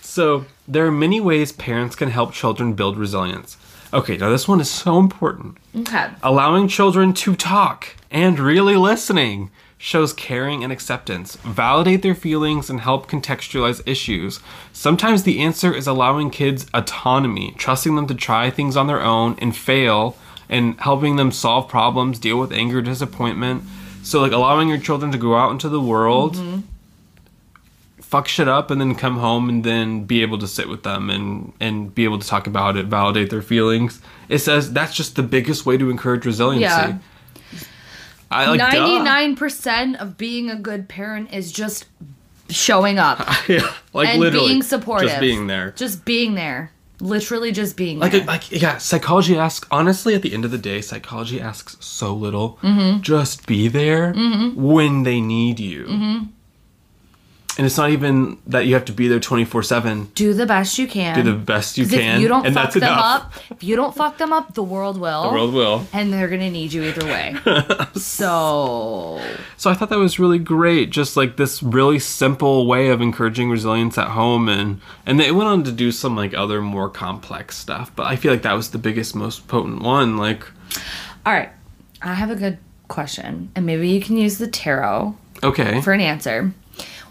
So, there are many ways parents can help children build resilience. Okay, now this one is so important. Okay. Allowing children to talk and really listening shows caring and acceptance. Validate their feelings and help contextualize issues. Sometimes the answer is allowing kids autonomy, trusting them to try things on their own and fail, and helping them solve problems, deal with anger, disappointment. So, like, allowing your children to go out into the world, mm-hmm. fuck shit up, and then come home and then be able to sit with them and, and be able to talk about it, validate their feelings. It says that's just the biggest way to encourage resiliency. Yeah. I like. Ninety-nine percent of being a good parent is just showing up yeah, like and literally being supportive, just being there. just being there, literally just being Like, there. like yeah, psychology asks. Honestly, at the end of the day, psychology asks so little. Mm-hmm. Just be there when they need you. Mm-hmm. And it's not even that you have to be there twenty four seven. do the best you can. Do the best you can, If you don't and fuck that's them enough. up, if you don't fuck them up, the world will. The world will. and they're gonna need you either way. so So I thought that was really great. Just like this really simple way of encouraging resilience at home, and and they went on to do some like other more complex stuff. But I feel like that was the biggest, most potent one. Like, all right, I have a good question, and maybe you can use the tarot okay, for an answer.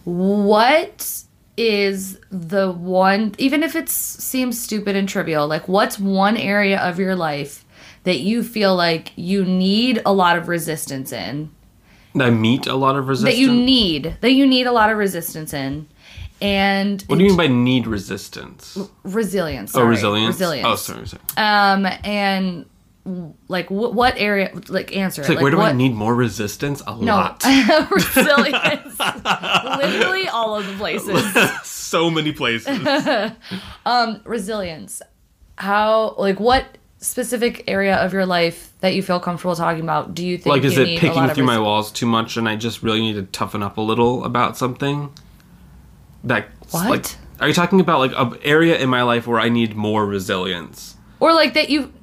What is the one, even if it seems stupid and trivial, like what's one area of your life that you feel like you need a lot of resistance in? I meet a lot of resistance. That you need, that you need a lot of resistance in. And What do you mean by need resistance? resilience? oh, resilience. Resilience. Oh, sorry. sorry. Um, and like wh- what area? Like answer It's it. like, where do what, I need more resistance? A No, lot. resilience. Literally all of the places. so many places. Um, resilience how like what specific area of your life that you feel comfortable talking about do you think like, is it picking through my walls too much, and I just really need to toughen up a little about something? That What? Like, are you talking about like an area in my life where I need more resilience? or like that you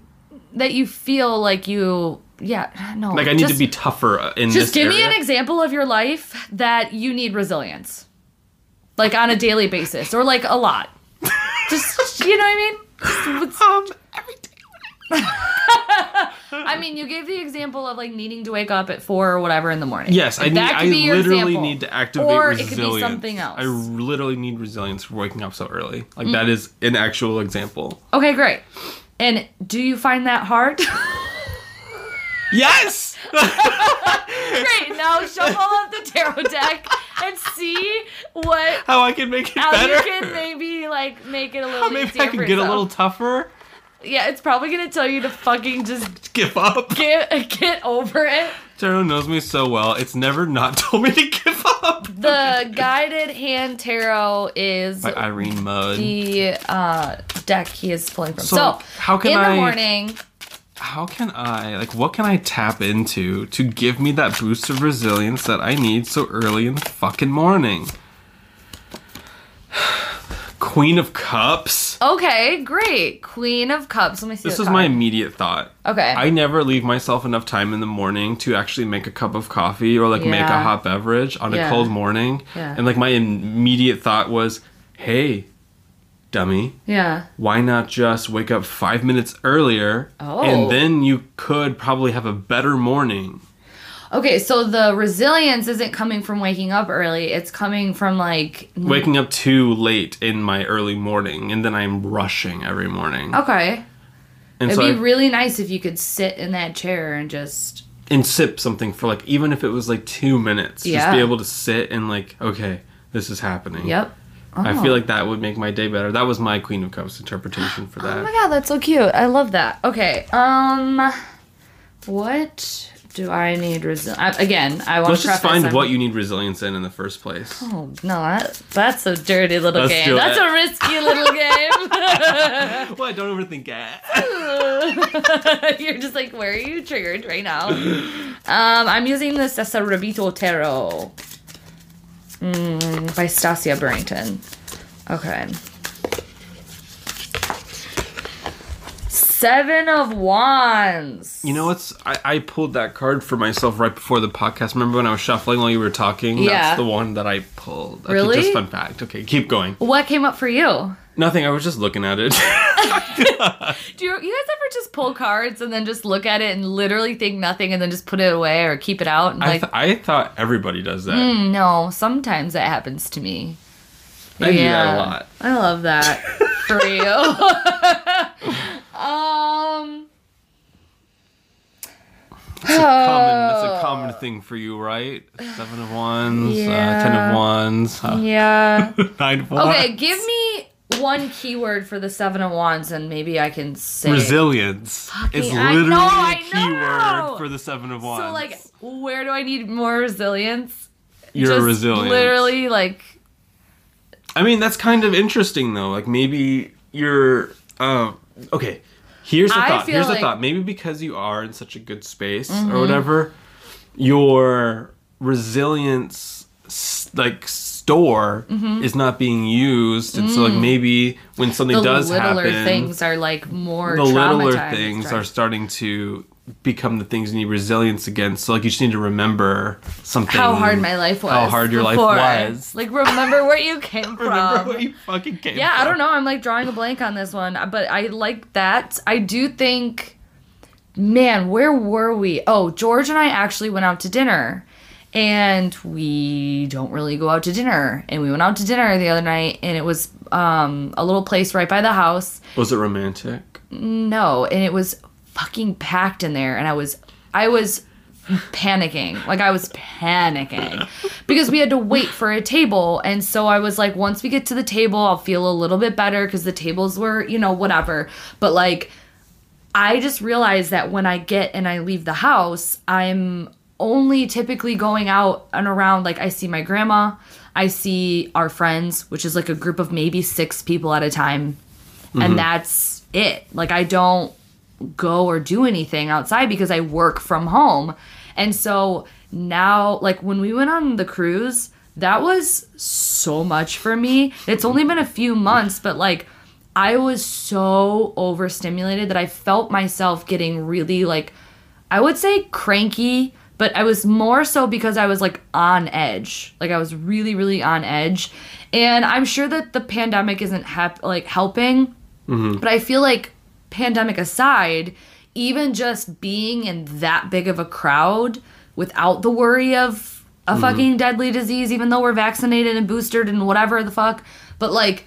that you feel like you yeah no Like I need just, to be tougher uh, in just give me an example of your life that you need resilience like on a daily basis or like a lot just you know what i mean Just- Um, every day. I mean, you gave the example of like needing to wake up at four or whatever in the morning. Yes, I need. that I could be your literally example. need to activate or resilience. it could be something else. I literally need resilience for waking up so early. Like Mm. that is an actual example. Okay, great. And do you find that hard? Yes. great. Now shuffle up the tarot deck and see what How I can make it how better? you can maybe like make it a little. How maybe I can for get a little tougher. Yeah, it's probably gonna tell you to fucking just Give up. get get over it. Tarot knows me so well. It's never not told me to give up. The guided hand tarot is By Irene Mudd. the uh, deck he is pulling from. So, So, how can in I- the morning, How can I like what can I tap into to give me that boost of resilience that I need so early in the fucking morning? Queen of Cups. okay, great. Queen of Cups. Let me see. This was my immediate thought. Okay. I never leave myself enough time in the morning to actually make a cup of coffee or like make a hot beverage on Yeah. a cold morning. Yeah. And like my immediate thought was, hey, dummy, yeah. why not just wake up five minutes earlier Oh. and then you could probably have a better morning. Okay, so the resilience isn't coming from waking up early. It's coming from like Waking up too late in my early morning and then I'm rushing every morning. okay. and It'd so be I, really nice if you could sit in that chair and just and sip something for like even if it was like two minutes. Just be able to sit and like, okay, this is happening. Yep. I Oh. feel like that would make my day better. That was my Queen of Cups interpretation for that. Oh my god, that's so cute. I love that. Okay. Um what do I need resilience? Again, I want Let's to just find I'm- what you need resilience in in the first place. Oh no, that, that's a dirty little Let's game. That's a risky little game. Well, I don't overthink it. You're just like, where are you triggered right now? Um, I'm using this the Cesarabito Tarot mm, by Stasia Burrington. Okay. Seven of Wands. You know what's? I, I pulled that card for myself right before the podcast. Remember when I was shuffling while you were talking? Yeah. That's the one that I pulled. Okay, Really? just fun fact. Okay, keep going. What came up for you? Nothing. I was just looking at it. Do you, you guys ever just pull cards and then just look at it and literally think nothing and then just put it away or keep it out? And I, like, th- I thought everybody does that. "Mm, no, sometimes that happens to me. I do that a lot. I love that for you. um. It's a common. That's a common thing for you, right? Seven of wands, uh, ten of wands, uh, Yeah. nine of wands. Okay, give me one keyword for the seven of wands, and maybe I can say. Resilience is Fucking- I literally know, a keyword for the seven of wands. So like, where do I need more resilience? you're Just resilient. Literally, like, I mean, that's kind of interesting though. Like maybe you're uh, okay. Here's the I thought. feel Here's like- Mm-hmm. the thought. Maybe because you are in such a good space or whatever, your resilience s- like store is not being used, and so like maybe when something Mm. the does littler happen, things are like more. the littler things are starting to become the things you need resilience against. So like you just need to remember something. how hard my life was. How hard your life was. Like, remember where you came from. Remember where you fucking came Yeah, I don't know. I'm like drawing a blank on this one, but I like that. I do think, man, where were we? Oh, George and I actually went out to dinner. And we don't really go out to dinner. And we went out to dinner the other night, and it was um, a little place right by the house. Was it romantic? No, and it was fucking packed in there, and I was, I was panicking. Like I was panicking because we had to wait for a table, and so I was like, once we get to the table, I'll feel a little bit better because the tables were, you know, whatever. But like, I just realized that when I get and I leave the house, I'm only typically going out and around. Like, I see my grandma, I see our friends, which is like a group of maybe six people at a time. And mm-hmm. that's it. Like, I don't go or do anything outside because I work from home. And so now, like, when we went on the cruise, that was so much for me. It's only been a few months, but like, I was so overstimulated that I felt myself getting really like I would say cranky, but I was more so because I was like on edge. Like I was really really on edge. And I'm sure that the pandemic isn't hap- like helping, mm-hmm. but I feel like pandemic aside, even just being in that big of a crowd without the worry of a mm-hmm. fucking deadly disease even though we're vaccinated and boosted and whatever the fuck, but like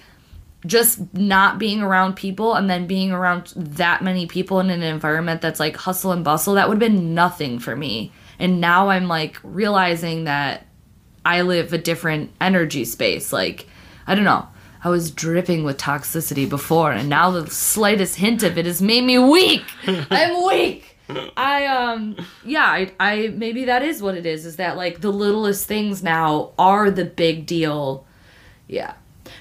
just not being around people and then being around that many people in an environment that's like hustle and bustle that would have been nothing for me. And now i'm like realizing that i live a different energy space. Like i don't know i was dripping with toxicity before and now the slightest hint of it has made me weak i'm weak i um yeah I, I maybe that is what it is is that like the littlest things now are the big deal yeah.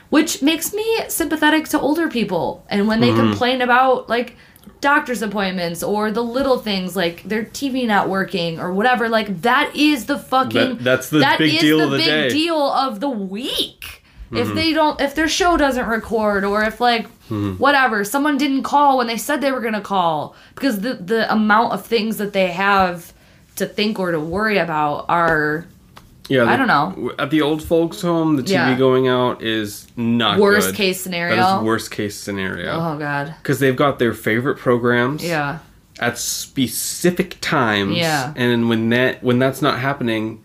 Which makes me sympathetic to older people. And when they Mm-hmm. complain about like doctor's appointments or the little things like their TV not working or whatever, like that is the fucking That- that's the that big is deal the of the big day. Deal of the week. If they don't if their show doesn't record or if like Mm-hmm. whatever, someone didn't call when they said they were gonna call. Because the the amount of things that they have to think or to worry about are Yeah, I don't know. At the old folks' home, the TV Yeah. going out is not Worst good. case scenario. That is worst case scenario oh god. because they've got their favorite programs Yeah. at specific times. Yeah. and when that when that's not happening,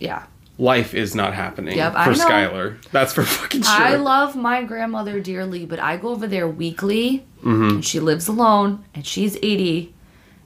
Yeah. Life is not happening Yep, for Skylar. That's for fucking sure. I love my grandmother dearly, but I go over there weekly, Mm-hmm. and she lives alone, and she's 80.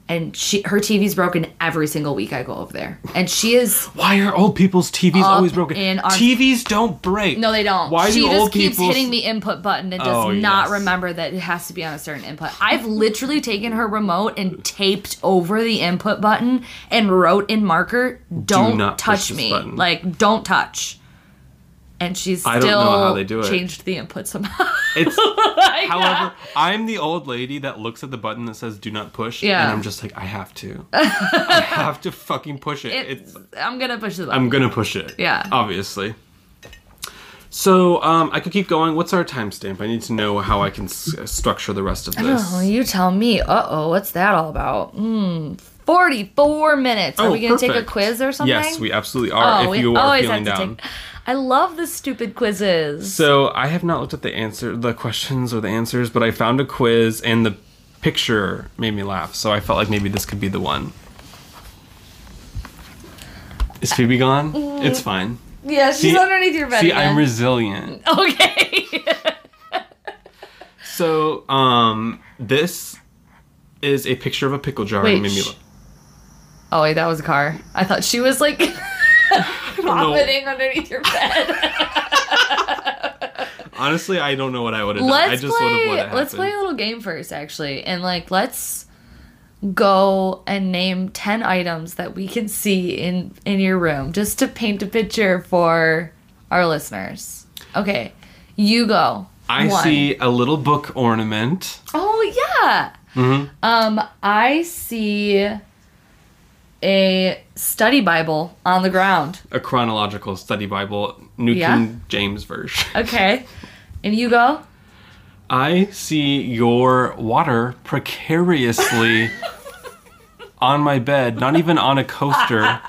And she her TV's broken every single week I go over there. And she is Why are old people's TVs always broken? in our- TVs don't break. no, they don't. Why she do just old keeps people's- hitting the input button and oh, does Oh, not yes. remember that it has to be on a certain input. I've literally taken her remote and taped over the input button and wrote in marker, "Don't push touch me." button. Like, don't touch. And she's I still don't know how they do it. changed the input somehow. It's Like, however, I'm the old lady that looks at the button that says "Do not push," Yeah. and I'm just like, I have to. I have to fucking push it. it's, it's I'm gonna push the. I'm gonna push it. Yeah. Obviously. So um, I could keep going. What's our timestamp? I need to know how I can s- structure the rest of this. Oh, you tell me. Uh oh, what's that all about? Hmm, 44 minutes. Are Oh, we going to take a quiz or something? Yes, we absolutely are. if we you are feeling down. take. I love the stupid quizzes. So I have not looked at the answer, the questions or the answers, but I found a quiz and the picture made me laugh. So I felt like maybe this could be the one. Is Phoebe gone? It's fine. yeah, she's See- underneath your bed. See, again. I'm resilient. okay. So, um, this is a picture of a pickle jar. Wait, and made me laugh. oh wait, that was a car. I thought she was like vomiting underneath your bed. Honestly, I don't know what I would have done. let's I just would have play. let it Let's play a little game first, actually, and like let's go and name ten items that we can see in in your room, just to paint a picture for our listeners. Okay, you go. I One. see a little book ornament. Oh yeah. mm-hmm. Um, I see a study Bible on the ground. A chronological study Bible, New Yeah. King James version. Okay, and you go. I see your water precariously on my bed, not even on a coaster.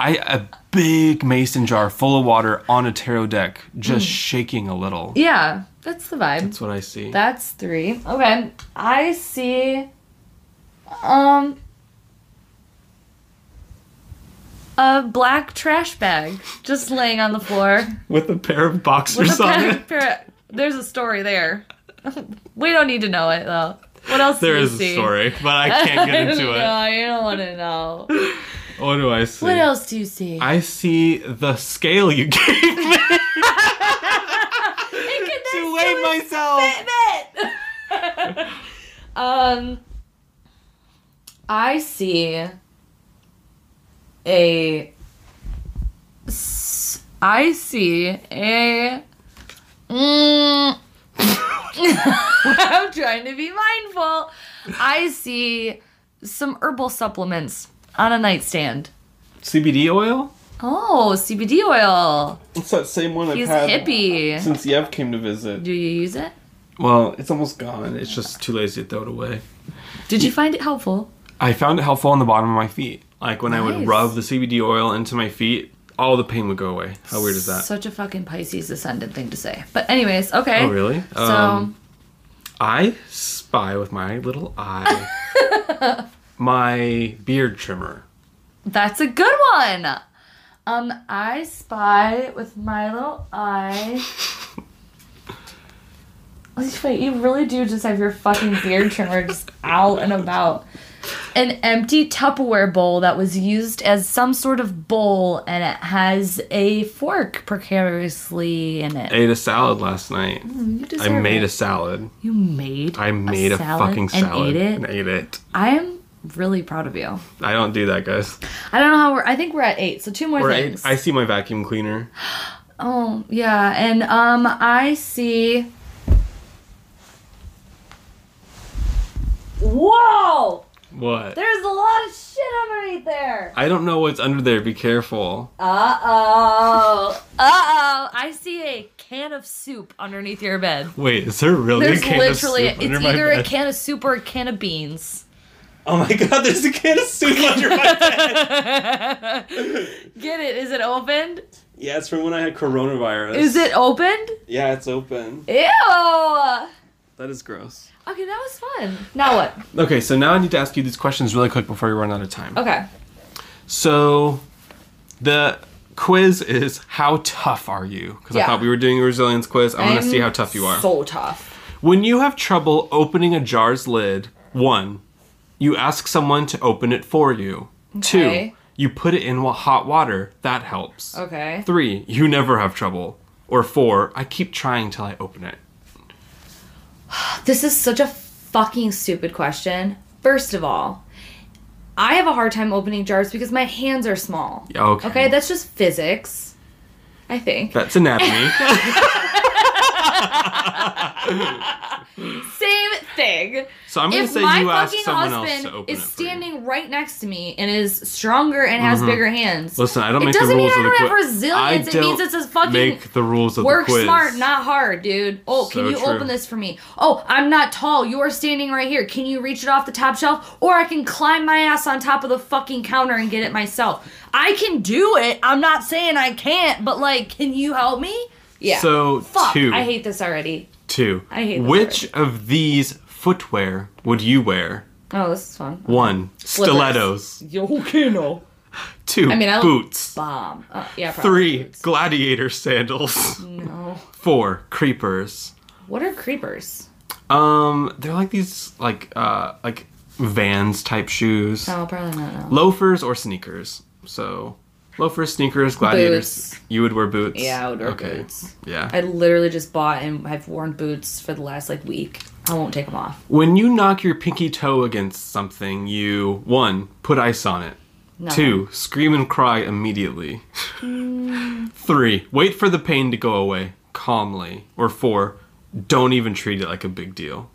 I a big mason jar full of water on a tarot deck, just shaking a little. Yeah, that's the vibe. That's what I see. That's three. Okay. I see um a black trash bag just laying on the floor. With a pair of boxers a on pair- it. pair- There's a story there. we don't need to know it though. What else There do you is see? a story, but I can't get into it. No, you don't want to know. What do I see? What else do you see? I see the scale you gave me to weigh myself. um, I see a. s- I see a. Mm, I'm trying to be mindful. I see some herbal supplements on a nightstand. CBD oil? Oh, CBD oil. It's that same one He's hippie. since Yev came to visit. Do you use it? Well, it's almost gone. It's just too lazy to throw it away. Did you find it helpful? I found it helpful on the bottom of my feet. Like when I would rub the CBD oil into my feet, all the pain would go away. How weird is that? Such a fucking Pisces ascendant thing to say. But anyways, okay. oh, really? So Um, I spy with my little eye my beard trimmer. that's a good one. Um, I spy with my little eye. Wait, you really do just have your fucking beard trimmer just out and about. An empty Tupperware bowl that was used as some sort of bowl, and it has a fork precariously in it. I ate a salad last night. You I made it. a salad. You made. I made a, salad fucking salad and ate it. and ate it. I am really proud of you. I don't do that, guys. I don't know how we're. I think we're at eight, so two more Or I, things. I see my vacuum cleaner. oh yeah, and um, I see. Whoa! What? There's a lot of shit underneath there. I don't know what's under there. Be careful. Uh oh. Uh oh. I see a can of soup underneath your bed. Wait, is there really There's a can literally. of soup under it's my either a can of soup or a can of beans. Oh my god, there's a can of soup under my bed. Get it? Is it opened? Yeah, it's from when I had coronavirus. Is it opened? Yeah, it's open. Ew. That is gross. Okay, that was fun. Now what? Okay, so now I need to ask you these questions really quick before we run out of time. Okay. So, the quiz is how tough are you? Because I Yeah. thought we were doing a resilience quiz. I'm, gonna see how tough you are. So tough. when you have trouble opening a jar's lid, one, You ask someone to open it for you. Two, Okay. you put it in wa- hot water. That helps. Okay. Three, you never have trouble. Or four, I keep trying till I open it. This is such a fucking stupid question. First of all, I have a hard time opening jars because my hands are small. Okay. Okay, that's just physics. I think. That's anatomy. Same thing. so I'm gonna if say my you ask fucking someone else husband to open is it for you. standing right next to me and is stronger and has mm-hmm. bigger hands, Listen, I don't make it make the doesn't rules mean of I the don't quiz. have resilience. It means it's a fucking make the rules of Work the quiz. smart, not hard, dude. Oh, can you true. open this for me? Oh, I'm not tall. You are standing right here. Can you reach it off the top shelf? Or I can climb my ass on top of the fucking counter and get it myself. I can do it. I'm not saying I can't, but like, can you help me? Yeah. So Fuck. two, I hate this already. two. I hate this Which of these footwear would you wear? Oh, this is fun. One, Slippers. stilettos. Yo, okay, no. Two, I mean, I like- boots. Bomb. Uh, yeah, probably. Three, boots. gladiator sandals. No. Four, creepers. What are creepers? Um, they're like these like uh like Vans type shoes. No, probably not. No. Loafers or sneakers. So loafers, sneakers, gladiators. Boots. You would wear boots. Yeah, I would wear okay. boots. Yeah. I literally just bought and I've worn boots for the last like week. I won't take them off. When you knock your pinky toe against something, you one put ice on it. No. Two, scream and cry immediately. Mm. Three, wait for the pain to go away calmly. Or four, don't even treat it like a big deal.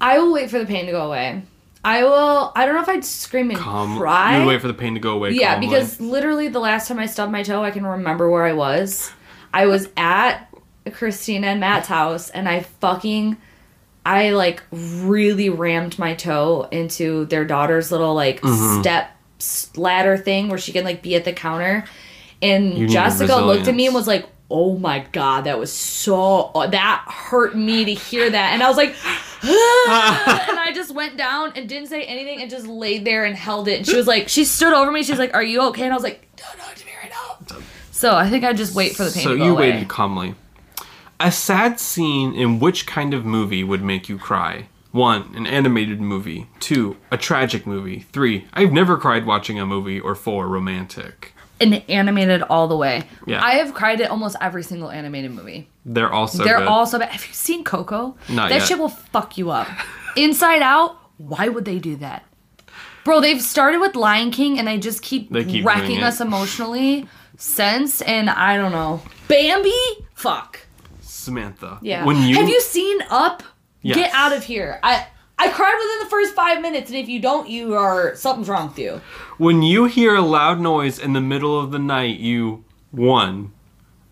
I will wait for the pain to go away. I will. I don't know if I'd scream and Calm. cry. You wait for the pain to go away. yeah, calmly. because literally the last time I stubbed my toe, I can remember where I was. I was at Christina and Matt's house, and I fucking, I like really rammed my toe into their daughter's little like Mm-hmm. step ladder thing where she can like be at the counter. And Jessica looked at me and was like, "Oh my god, that was so that hurt me to hear that." And I was like, and I just went down and didn't say anything and just laid there and held it. And she was like, she stood over me. She's like, "Are you okay?" And I was like, "Don't talk to me right now." So I think I'd just wait for the pain so to go you away. waited calmly. A sad scene in which kind of movie would make you cry? One, an animated movie. Two, a tragic movie. Three, I've never cried watching a movie. Or four, romantic. And animated all the way. Yeah. I have cried at almost every single animated movie. They're also They're good. all so bad. Have you seen Coco? Not that yet. shit will fuck you up. Inside Out. Why would they do that? Bro, they've started with Lion King and they just keep, They keep wrecking doing it. us emotionally since, and I don't know. Bambi? Fuck. Samantha. Yeah. When you Have you seen Up? Yes. Get out of here. I I cried within the first five minutes, and if you don't, you are something's wrong with you. when you hear a loud noise in the middle of the night, you one,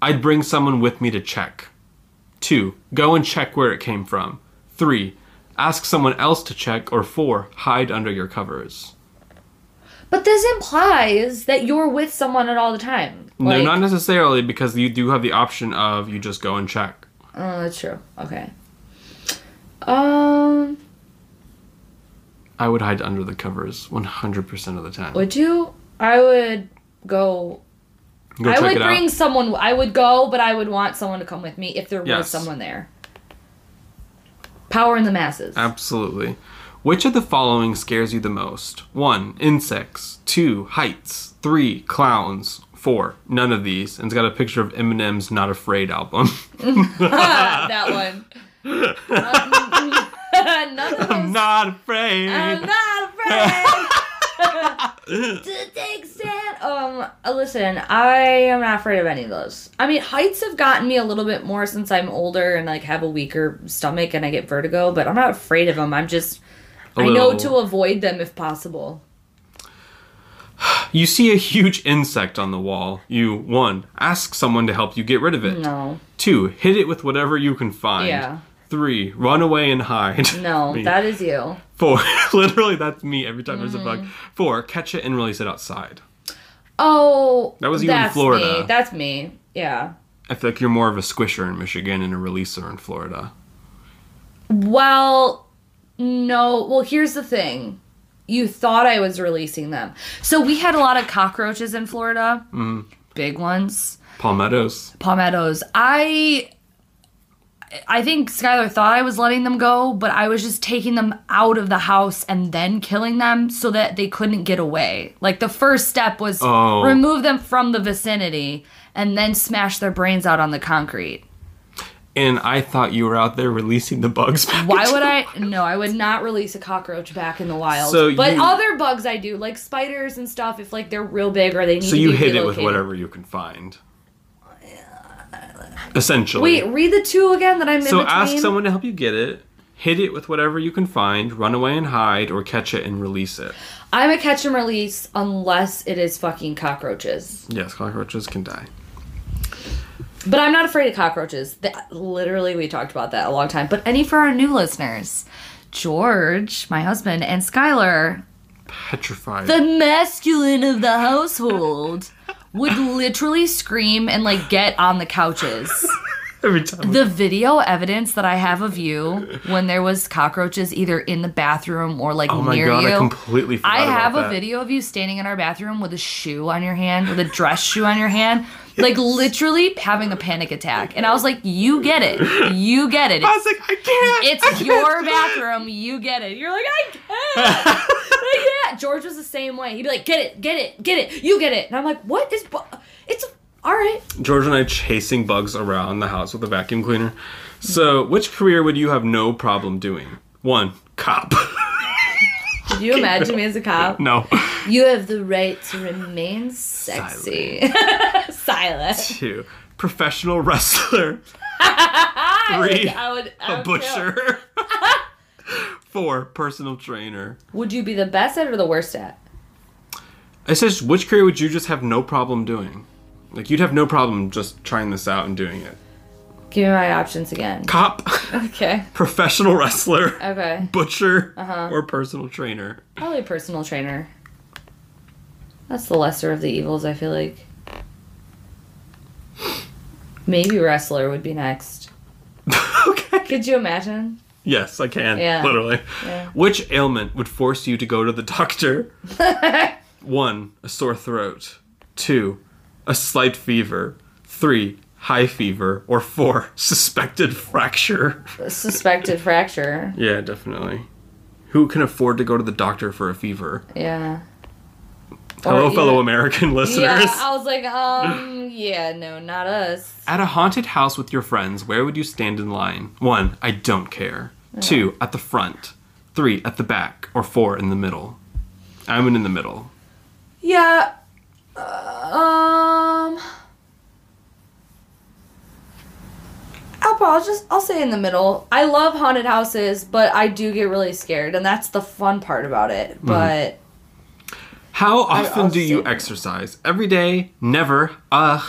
I'd bring someone with me to check. Two, go and check where it came from. Three, ask someone else to check. Or four, hide under your covers. But this implies that you're with someone at all the time. no, not necessarily because you do have the option of you just go and check. Oh, that's true. Okay. Um, I would hide under the covers 100% of the time. would you? I would go. Go I would bring out. someone. I would go, but I would want someone to come with me if there was someone there. Power in the masses. Absolutely. Which of the following scares you the most? One, insects. Two, heights. Three, clowns. Four, none of these. And it's got a picture of Eminem's Not Afraid album. that one. Of um, I'm not afraid. I'm not afraid to take stand. Um, uh, listen, I am not afraid of any of those. I mean, heights have gotten me a little bit more since I'm older and like have a weaker stomach and I get vertigo, but I'm not afraid of them. I'm just, A I know to avoid them if possible. You see a huge insect on the wall. You, one, ask someone to help you get rid of it. No, Two, hit it with whatever you can find. Yeah. Three, run away and hide. no, Me. that is you. Four, literally, that's me every time there's a bug. Mm-hmm. Four, catch it and release it outside. Oh, That was you in that's Florida. Me. That's me. Yeah. I feel like you're more of a squisher in Michigan and a releaser in Florida. Well, no. Well, here's the thing. You thought I was releasing them. So we had a lot of cockroaches in Florida. Mm-hmm. Big ones. Palmettos. Palmettos. I I think Skylar thought I was letting them go, but I was just taking them out of the house and then killing them so that they couldn't get away. Like the first step was Oh. remove them from the vicinity and then smash their brains out on the concrete. And I thought you were out there releasing the bugs. Back Why would I? No, I would not release a cockroach back in the wild. So but you- other bugs I do, like spiders and stuff, if like they're real big or they need So you hit it with whatever you can find. Essentially. Wait, read the two again that I'm So in between. ask someone to help you get it. Hit it with whatever you can find. Run away and hide, or catch it and release it. I'm a catch and release unless it is fucking cockroaches. Yes, cockroaches can die. But I'm not afraid of cockroaches. That, literally, we talked about that a long time. But any for our new listeners, George, my husband, and Skylar, Petrified. the masculine of the household, would literally scream and like get on the couches. Every time. The video evidence that I have of you when there was cockroaches either in the bathroom or like oh my near god, you. I completely forgot I have a that. video of you standing in our bathroom with a shoe on your hand, with a dress shoe on your hand, like literally having a panic attack. And I was like, "You get it, you get it. I was like, I can't. I It's can't your bathroom. You get it." You're like, "I can't." George was the same way. He'd be like, "Get it, get it, get it. You get it." And I'm like, "What is? Bu- it's all right." George and I chasing bugs around the house with a vacuum cleaner. So, which career would you have no problem doing? One, cop. Could you imagine me as a cop? no. You have the right to remain sexy. Silent. Two, professional wrestler. Three, I would, I a would butcher. Four, personal trainer. Would you be the best at or the worst at? It says, which career would you just have no problem doing? Like, you'd have no problem just trying this out and doing it. Give me my options again. Cop, Okay. professional wrestler, Okay. butcher, Uh-huh. or personal trainer. Probably personal trainer. That's the lesser of the evils, I feel like. Maybe wrestler would be next. okay. Could you imagine? Yes, I can. Yeah. Literally. Yeah. Which ailment would force you to go to the doctor? One, a sore throat. Two, a slight fever. Three, high fever. Or four, suspected fracture. Suspected fracture. Yeah, definitely. Who can afford to go to the doctor for a fever? Yeah. Hello, Or fellow either- American listeners. Yeah, I was like, um, yeah, no, not us. At a haunted house with your friends, where would you stand in line? One, I don't care. Two, at the front. Three, at the back. Or four, in the middle. I'm in the middle. Yeah. uh, Um. I'll probably just I'll say in the middle. I love haunted houses, but I do get really scared, and that's the fun part about it. But How often I'll do you exercise? Every day? Never. Ugh.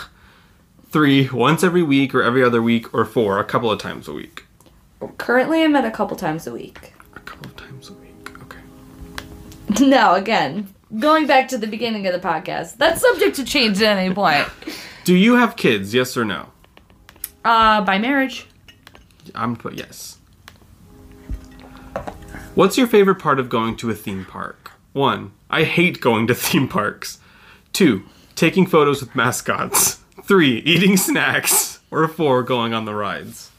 Three, once every week or every other week, or four, a couple of times a week. Currently, I'm at a couple times a week. A couple of times a week. Okay. no, again, going back to the beginning of the podcast, that's subject to change at any point. Do you have kids? Yes or no? Uh, by marriage. I'm put yes. What's your favorite part of going to a theme park? One, I hate going to theme parks. Two, taking photos with mascots. Three, eating snacks. Or four, going on the rides.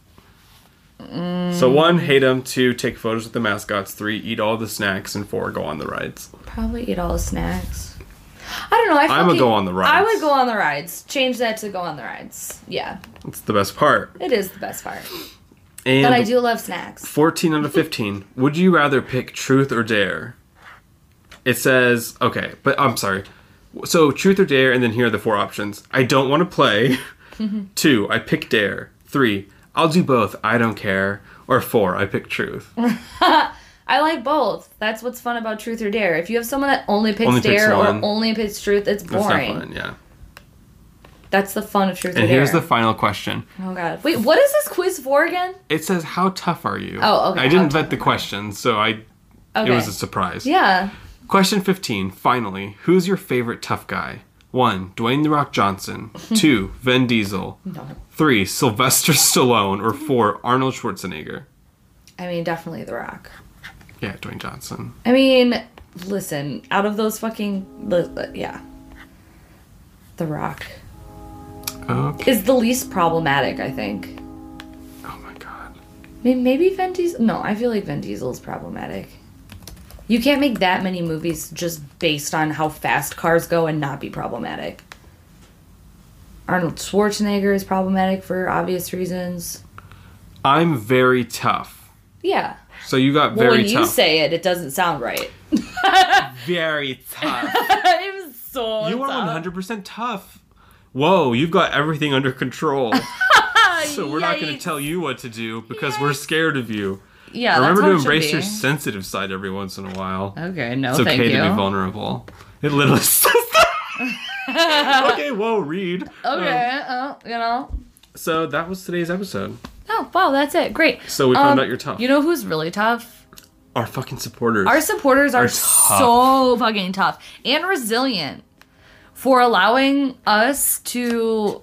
So one, hate them. Two, take photos with the mascots. Three, eat all the snacks. And four, go on the rides. Probably eat all the snacks. I don't know. I I'm a go on the rides. I would go on the rides. Change that to go on the rides. Yeah, It's the best part. it is the best part. And But I do love snacks. 14 out of 15. Would you rather pick truth or dare? It says, okay, but I'm sorry. So, truth or dare, and then here are the four options. I don't want to play. Two, I pick dare. Three, I'll do both. I don't care. Or four, I pick truth. I like both. That's what's fun about truth or dare. If you have someone that only picks Only picks dare or only picks truth, it's That's not boring. fun, yeah. That's the fun of truth And or dare. here's the final question. oh god. Wait, what is this quiz for again? It says, How tough are you? Oh, okay, I didn't vet the questions, so I. Okay. It was a surprise. yeah. Question 15, finally. Who's your favorite tough guy? One, Dwayne The Rock Johnson. Two, Vin Diesel. No. Three, Sylvester Stallone. Or four, Arnold Schwarzenegger. I mean, definitely The Rock. Yeah, Dwayne Johnson. I mean, listen, out of those fucking yeah. The Rock Okay. is the least problematic, I think. Oh my god. Maybe, maybe Vin Diesel. No, I feel like Vin Diesel is problematic. You can't make that many movies just based on how fast cars go and not be problematic. Arnold Schwarzenegger is problematic for obvious reasons. I'm very tough. Yeah. So you got Well, very when you tough. say it, it doesn't sound right. very tough. it was so. you are 100% tough. Whoa, you've got everything under control. so we're not going to tell you what to do because we're scared of you. Yeah, Remember to embrace your sensitive side every once in a while. Okay, no, It's okay you. to be vulnerable. It literally says. Okay, whoa, read. Okay, oh, you know. So that was today's episode. Oh, wow, that's it. Great. So we found Um, out you're tough. You know who's really tough? Our fucking supporters. Our supporters are, Are so fucking tough and resilient for allowing us to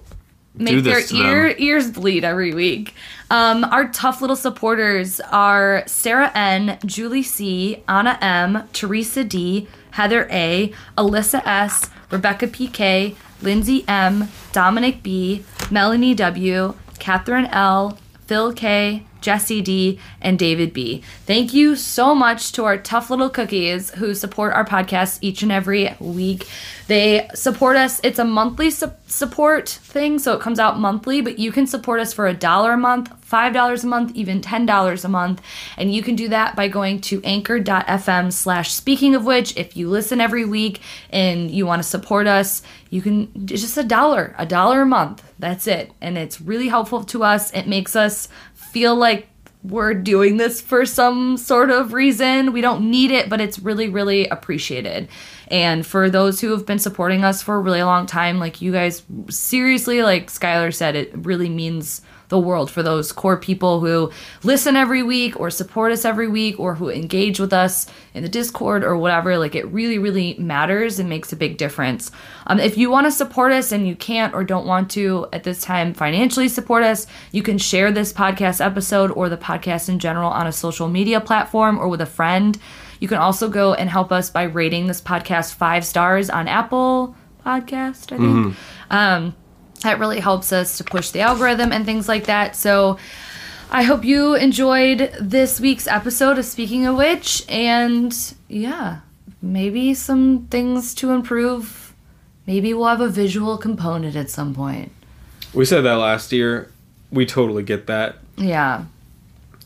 make their to ear ears bleed every week. Um, our tough little supporters are Sarah N, Julie C, Anna M, Teresa D, Heather A, Alyssa S, Rebecca PK, Lindsay M, Dominic B, Melanie W, Catherine L, Phil K, Jesse D, and David B. Thank you so much to our tough little cookies who support our podcast each and every week. They support us. It's a monthly su- support thing, so it comes out monthly, but you can support us for a dollar a month, $5 a month, even $10 a month. And you can do that by going to anchor.fm slash speaking of which. If you listen every week and you want to support us, you can it's just a dollar, a dollar a month. That's it. And it's really helpful to us. It makes us feel like we're doing this for some sort of reason. We don't need it, but it's really, really appreciated. And for those who have been supporting us for a really long time, like you guys, seriously, like Skylar said, it really means the world for those core people who listen every week or support us every week or who engage with us in the Discord or whatever. Like it really, really matters and makes a big difference. Um, if you want to support us and you can't or don't want to at this time financially support us, you can share this podcast episode or the podcast in general on a social media platform or with a friend. You can also go and help us by rating this podcast five stars on Apple Podcast, I think. Um, that really helps us to push the algorithm and things like that. So I hope you enjoyed this week's episode of Speaking of Which, and yeah, maybe some things to improve. Maybe we'll have a visual component at some point. we said that last year. We totally get that. Yeah.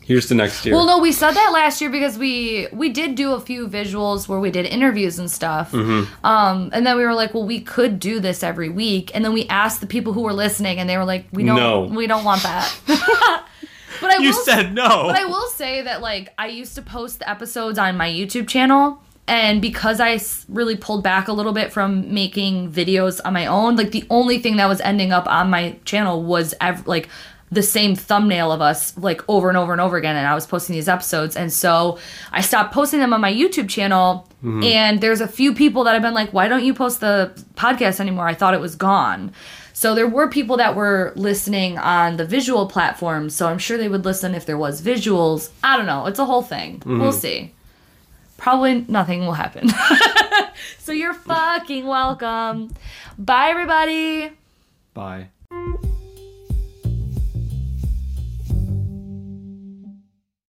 Here's the next year. Well, no, we said that last year because we we did do a few visuals where we did interviews and stuff. Mm-hmm. Um, and then we were like, well, we could do this every week. And then we asked the people who were listening, and they were like, we don't, No. we don't want that. but I you will said no. But I will say that like I used to post the episodes on my YouTube channel and because I really pulled back a little bit from making videos on my own, like the only thing that was ending up on my channel was ev- like the same thumbnail of us like over and over and over again and I was posting these episodes and so I stopped posting them on my YouTube channel mm-hmm. and there's a few people that have been like why don't you post the podcast anymore I thought it was gone so there were people that were listening on the visual platforms, so I'm sure they would listen if there was visuals. I don't know. It's a whole thing. Mm-hmm. We'll see. Probably nothing will happen. so you're fucking welcome. Bye everybody. Bye.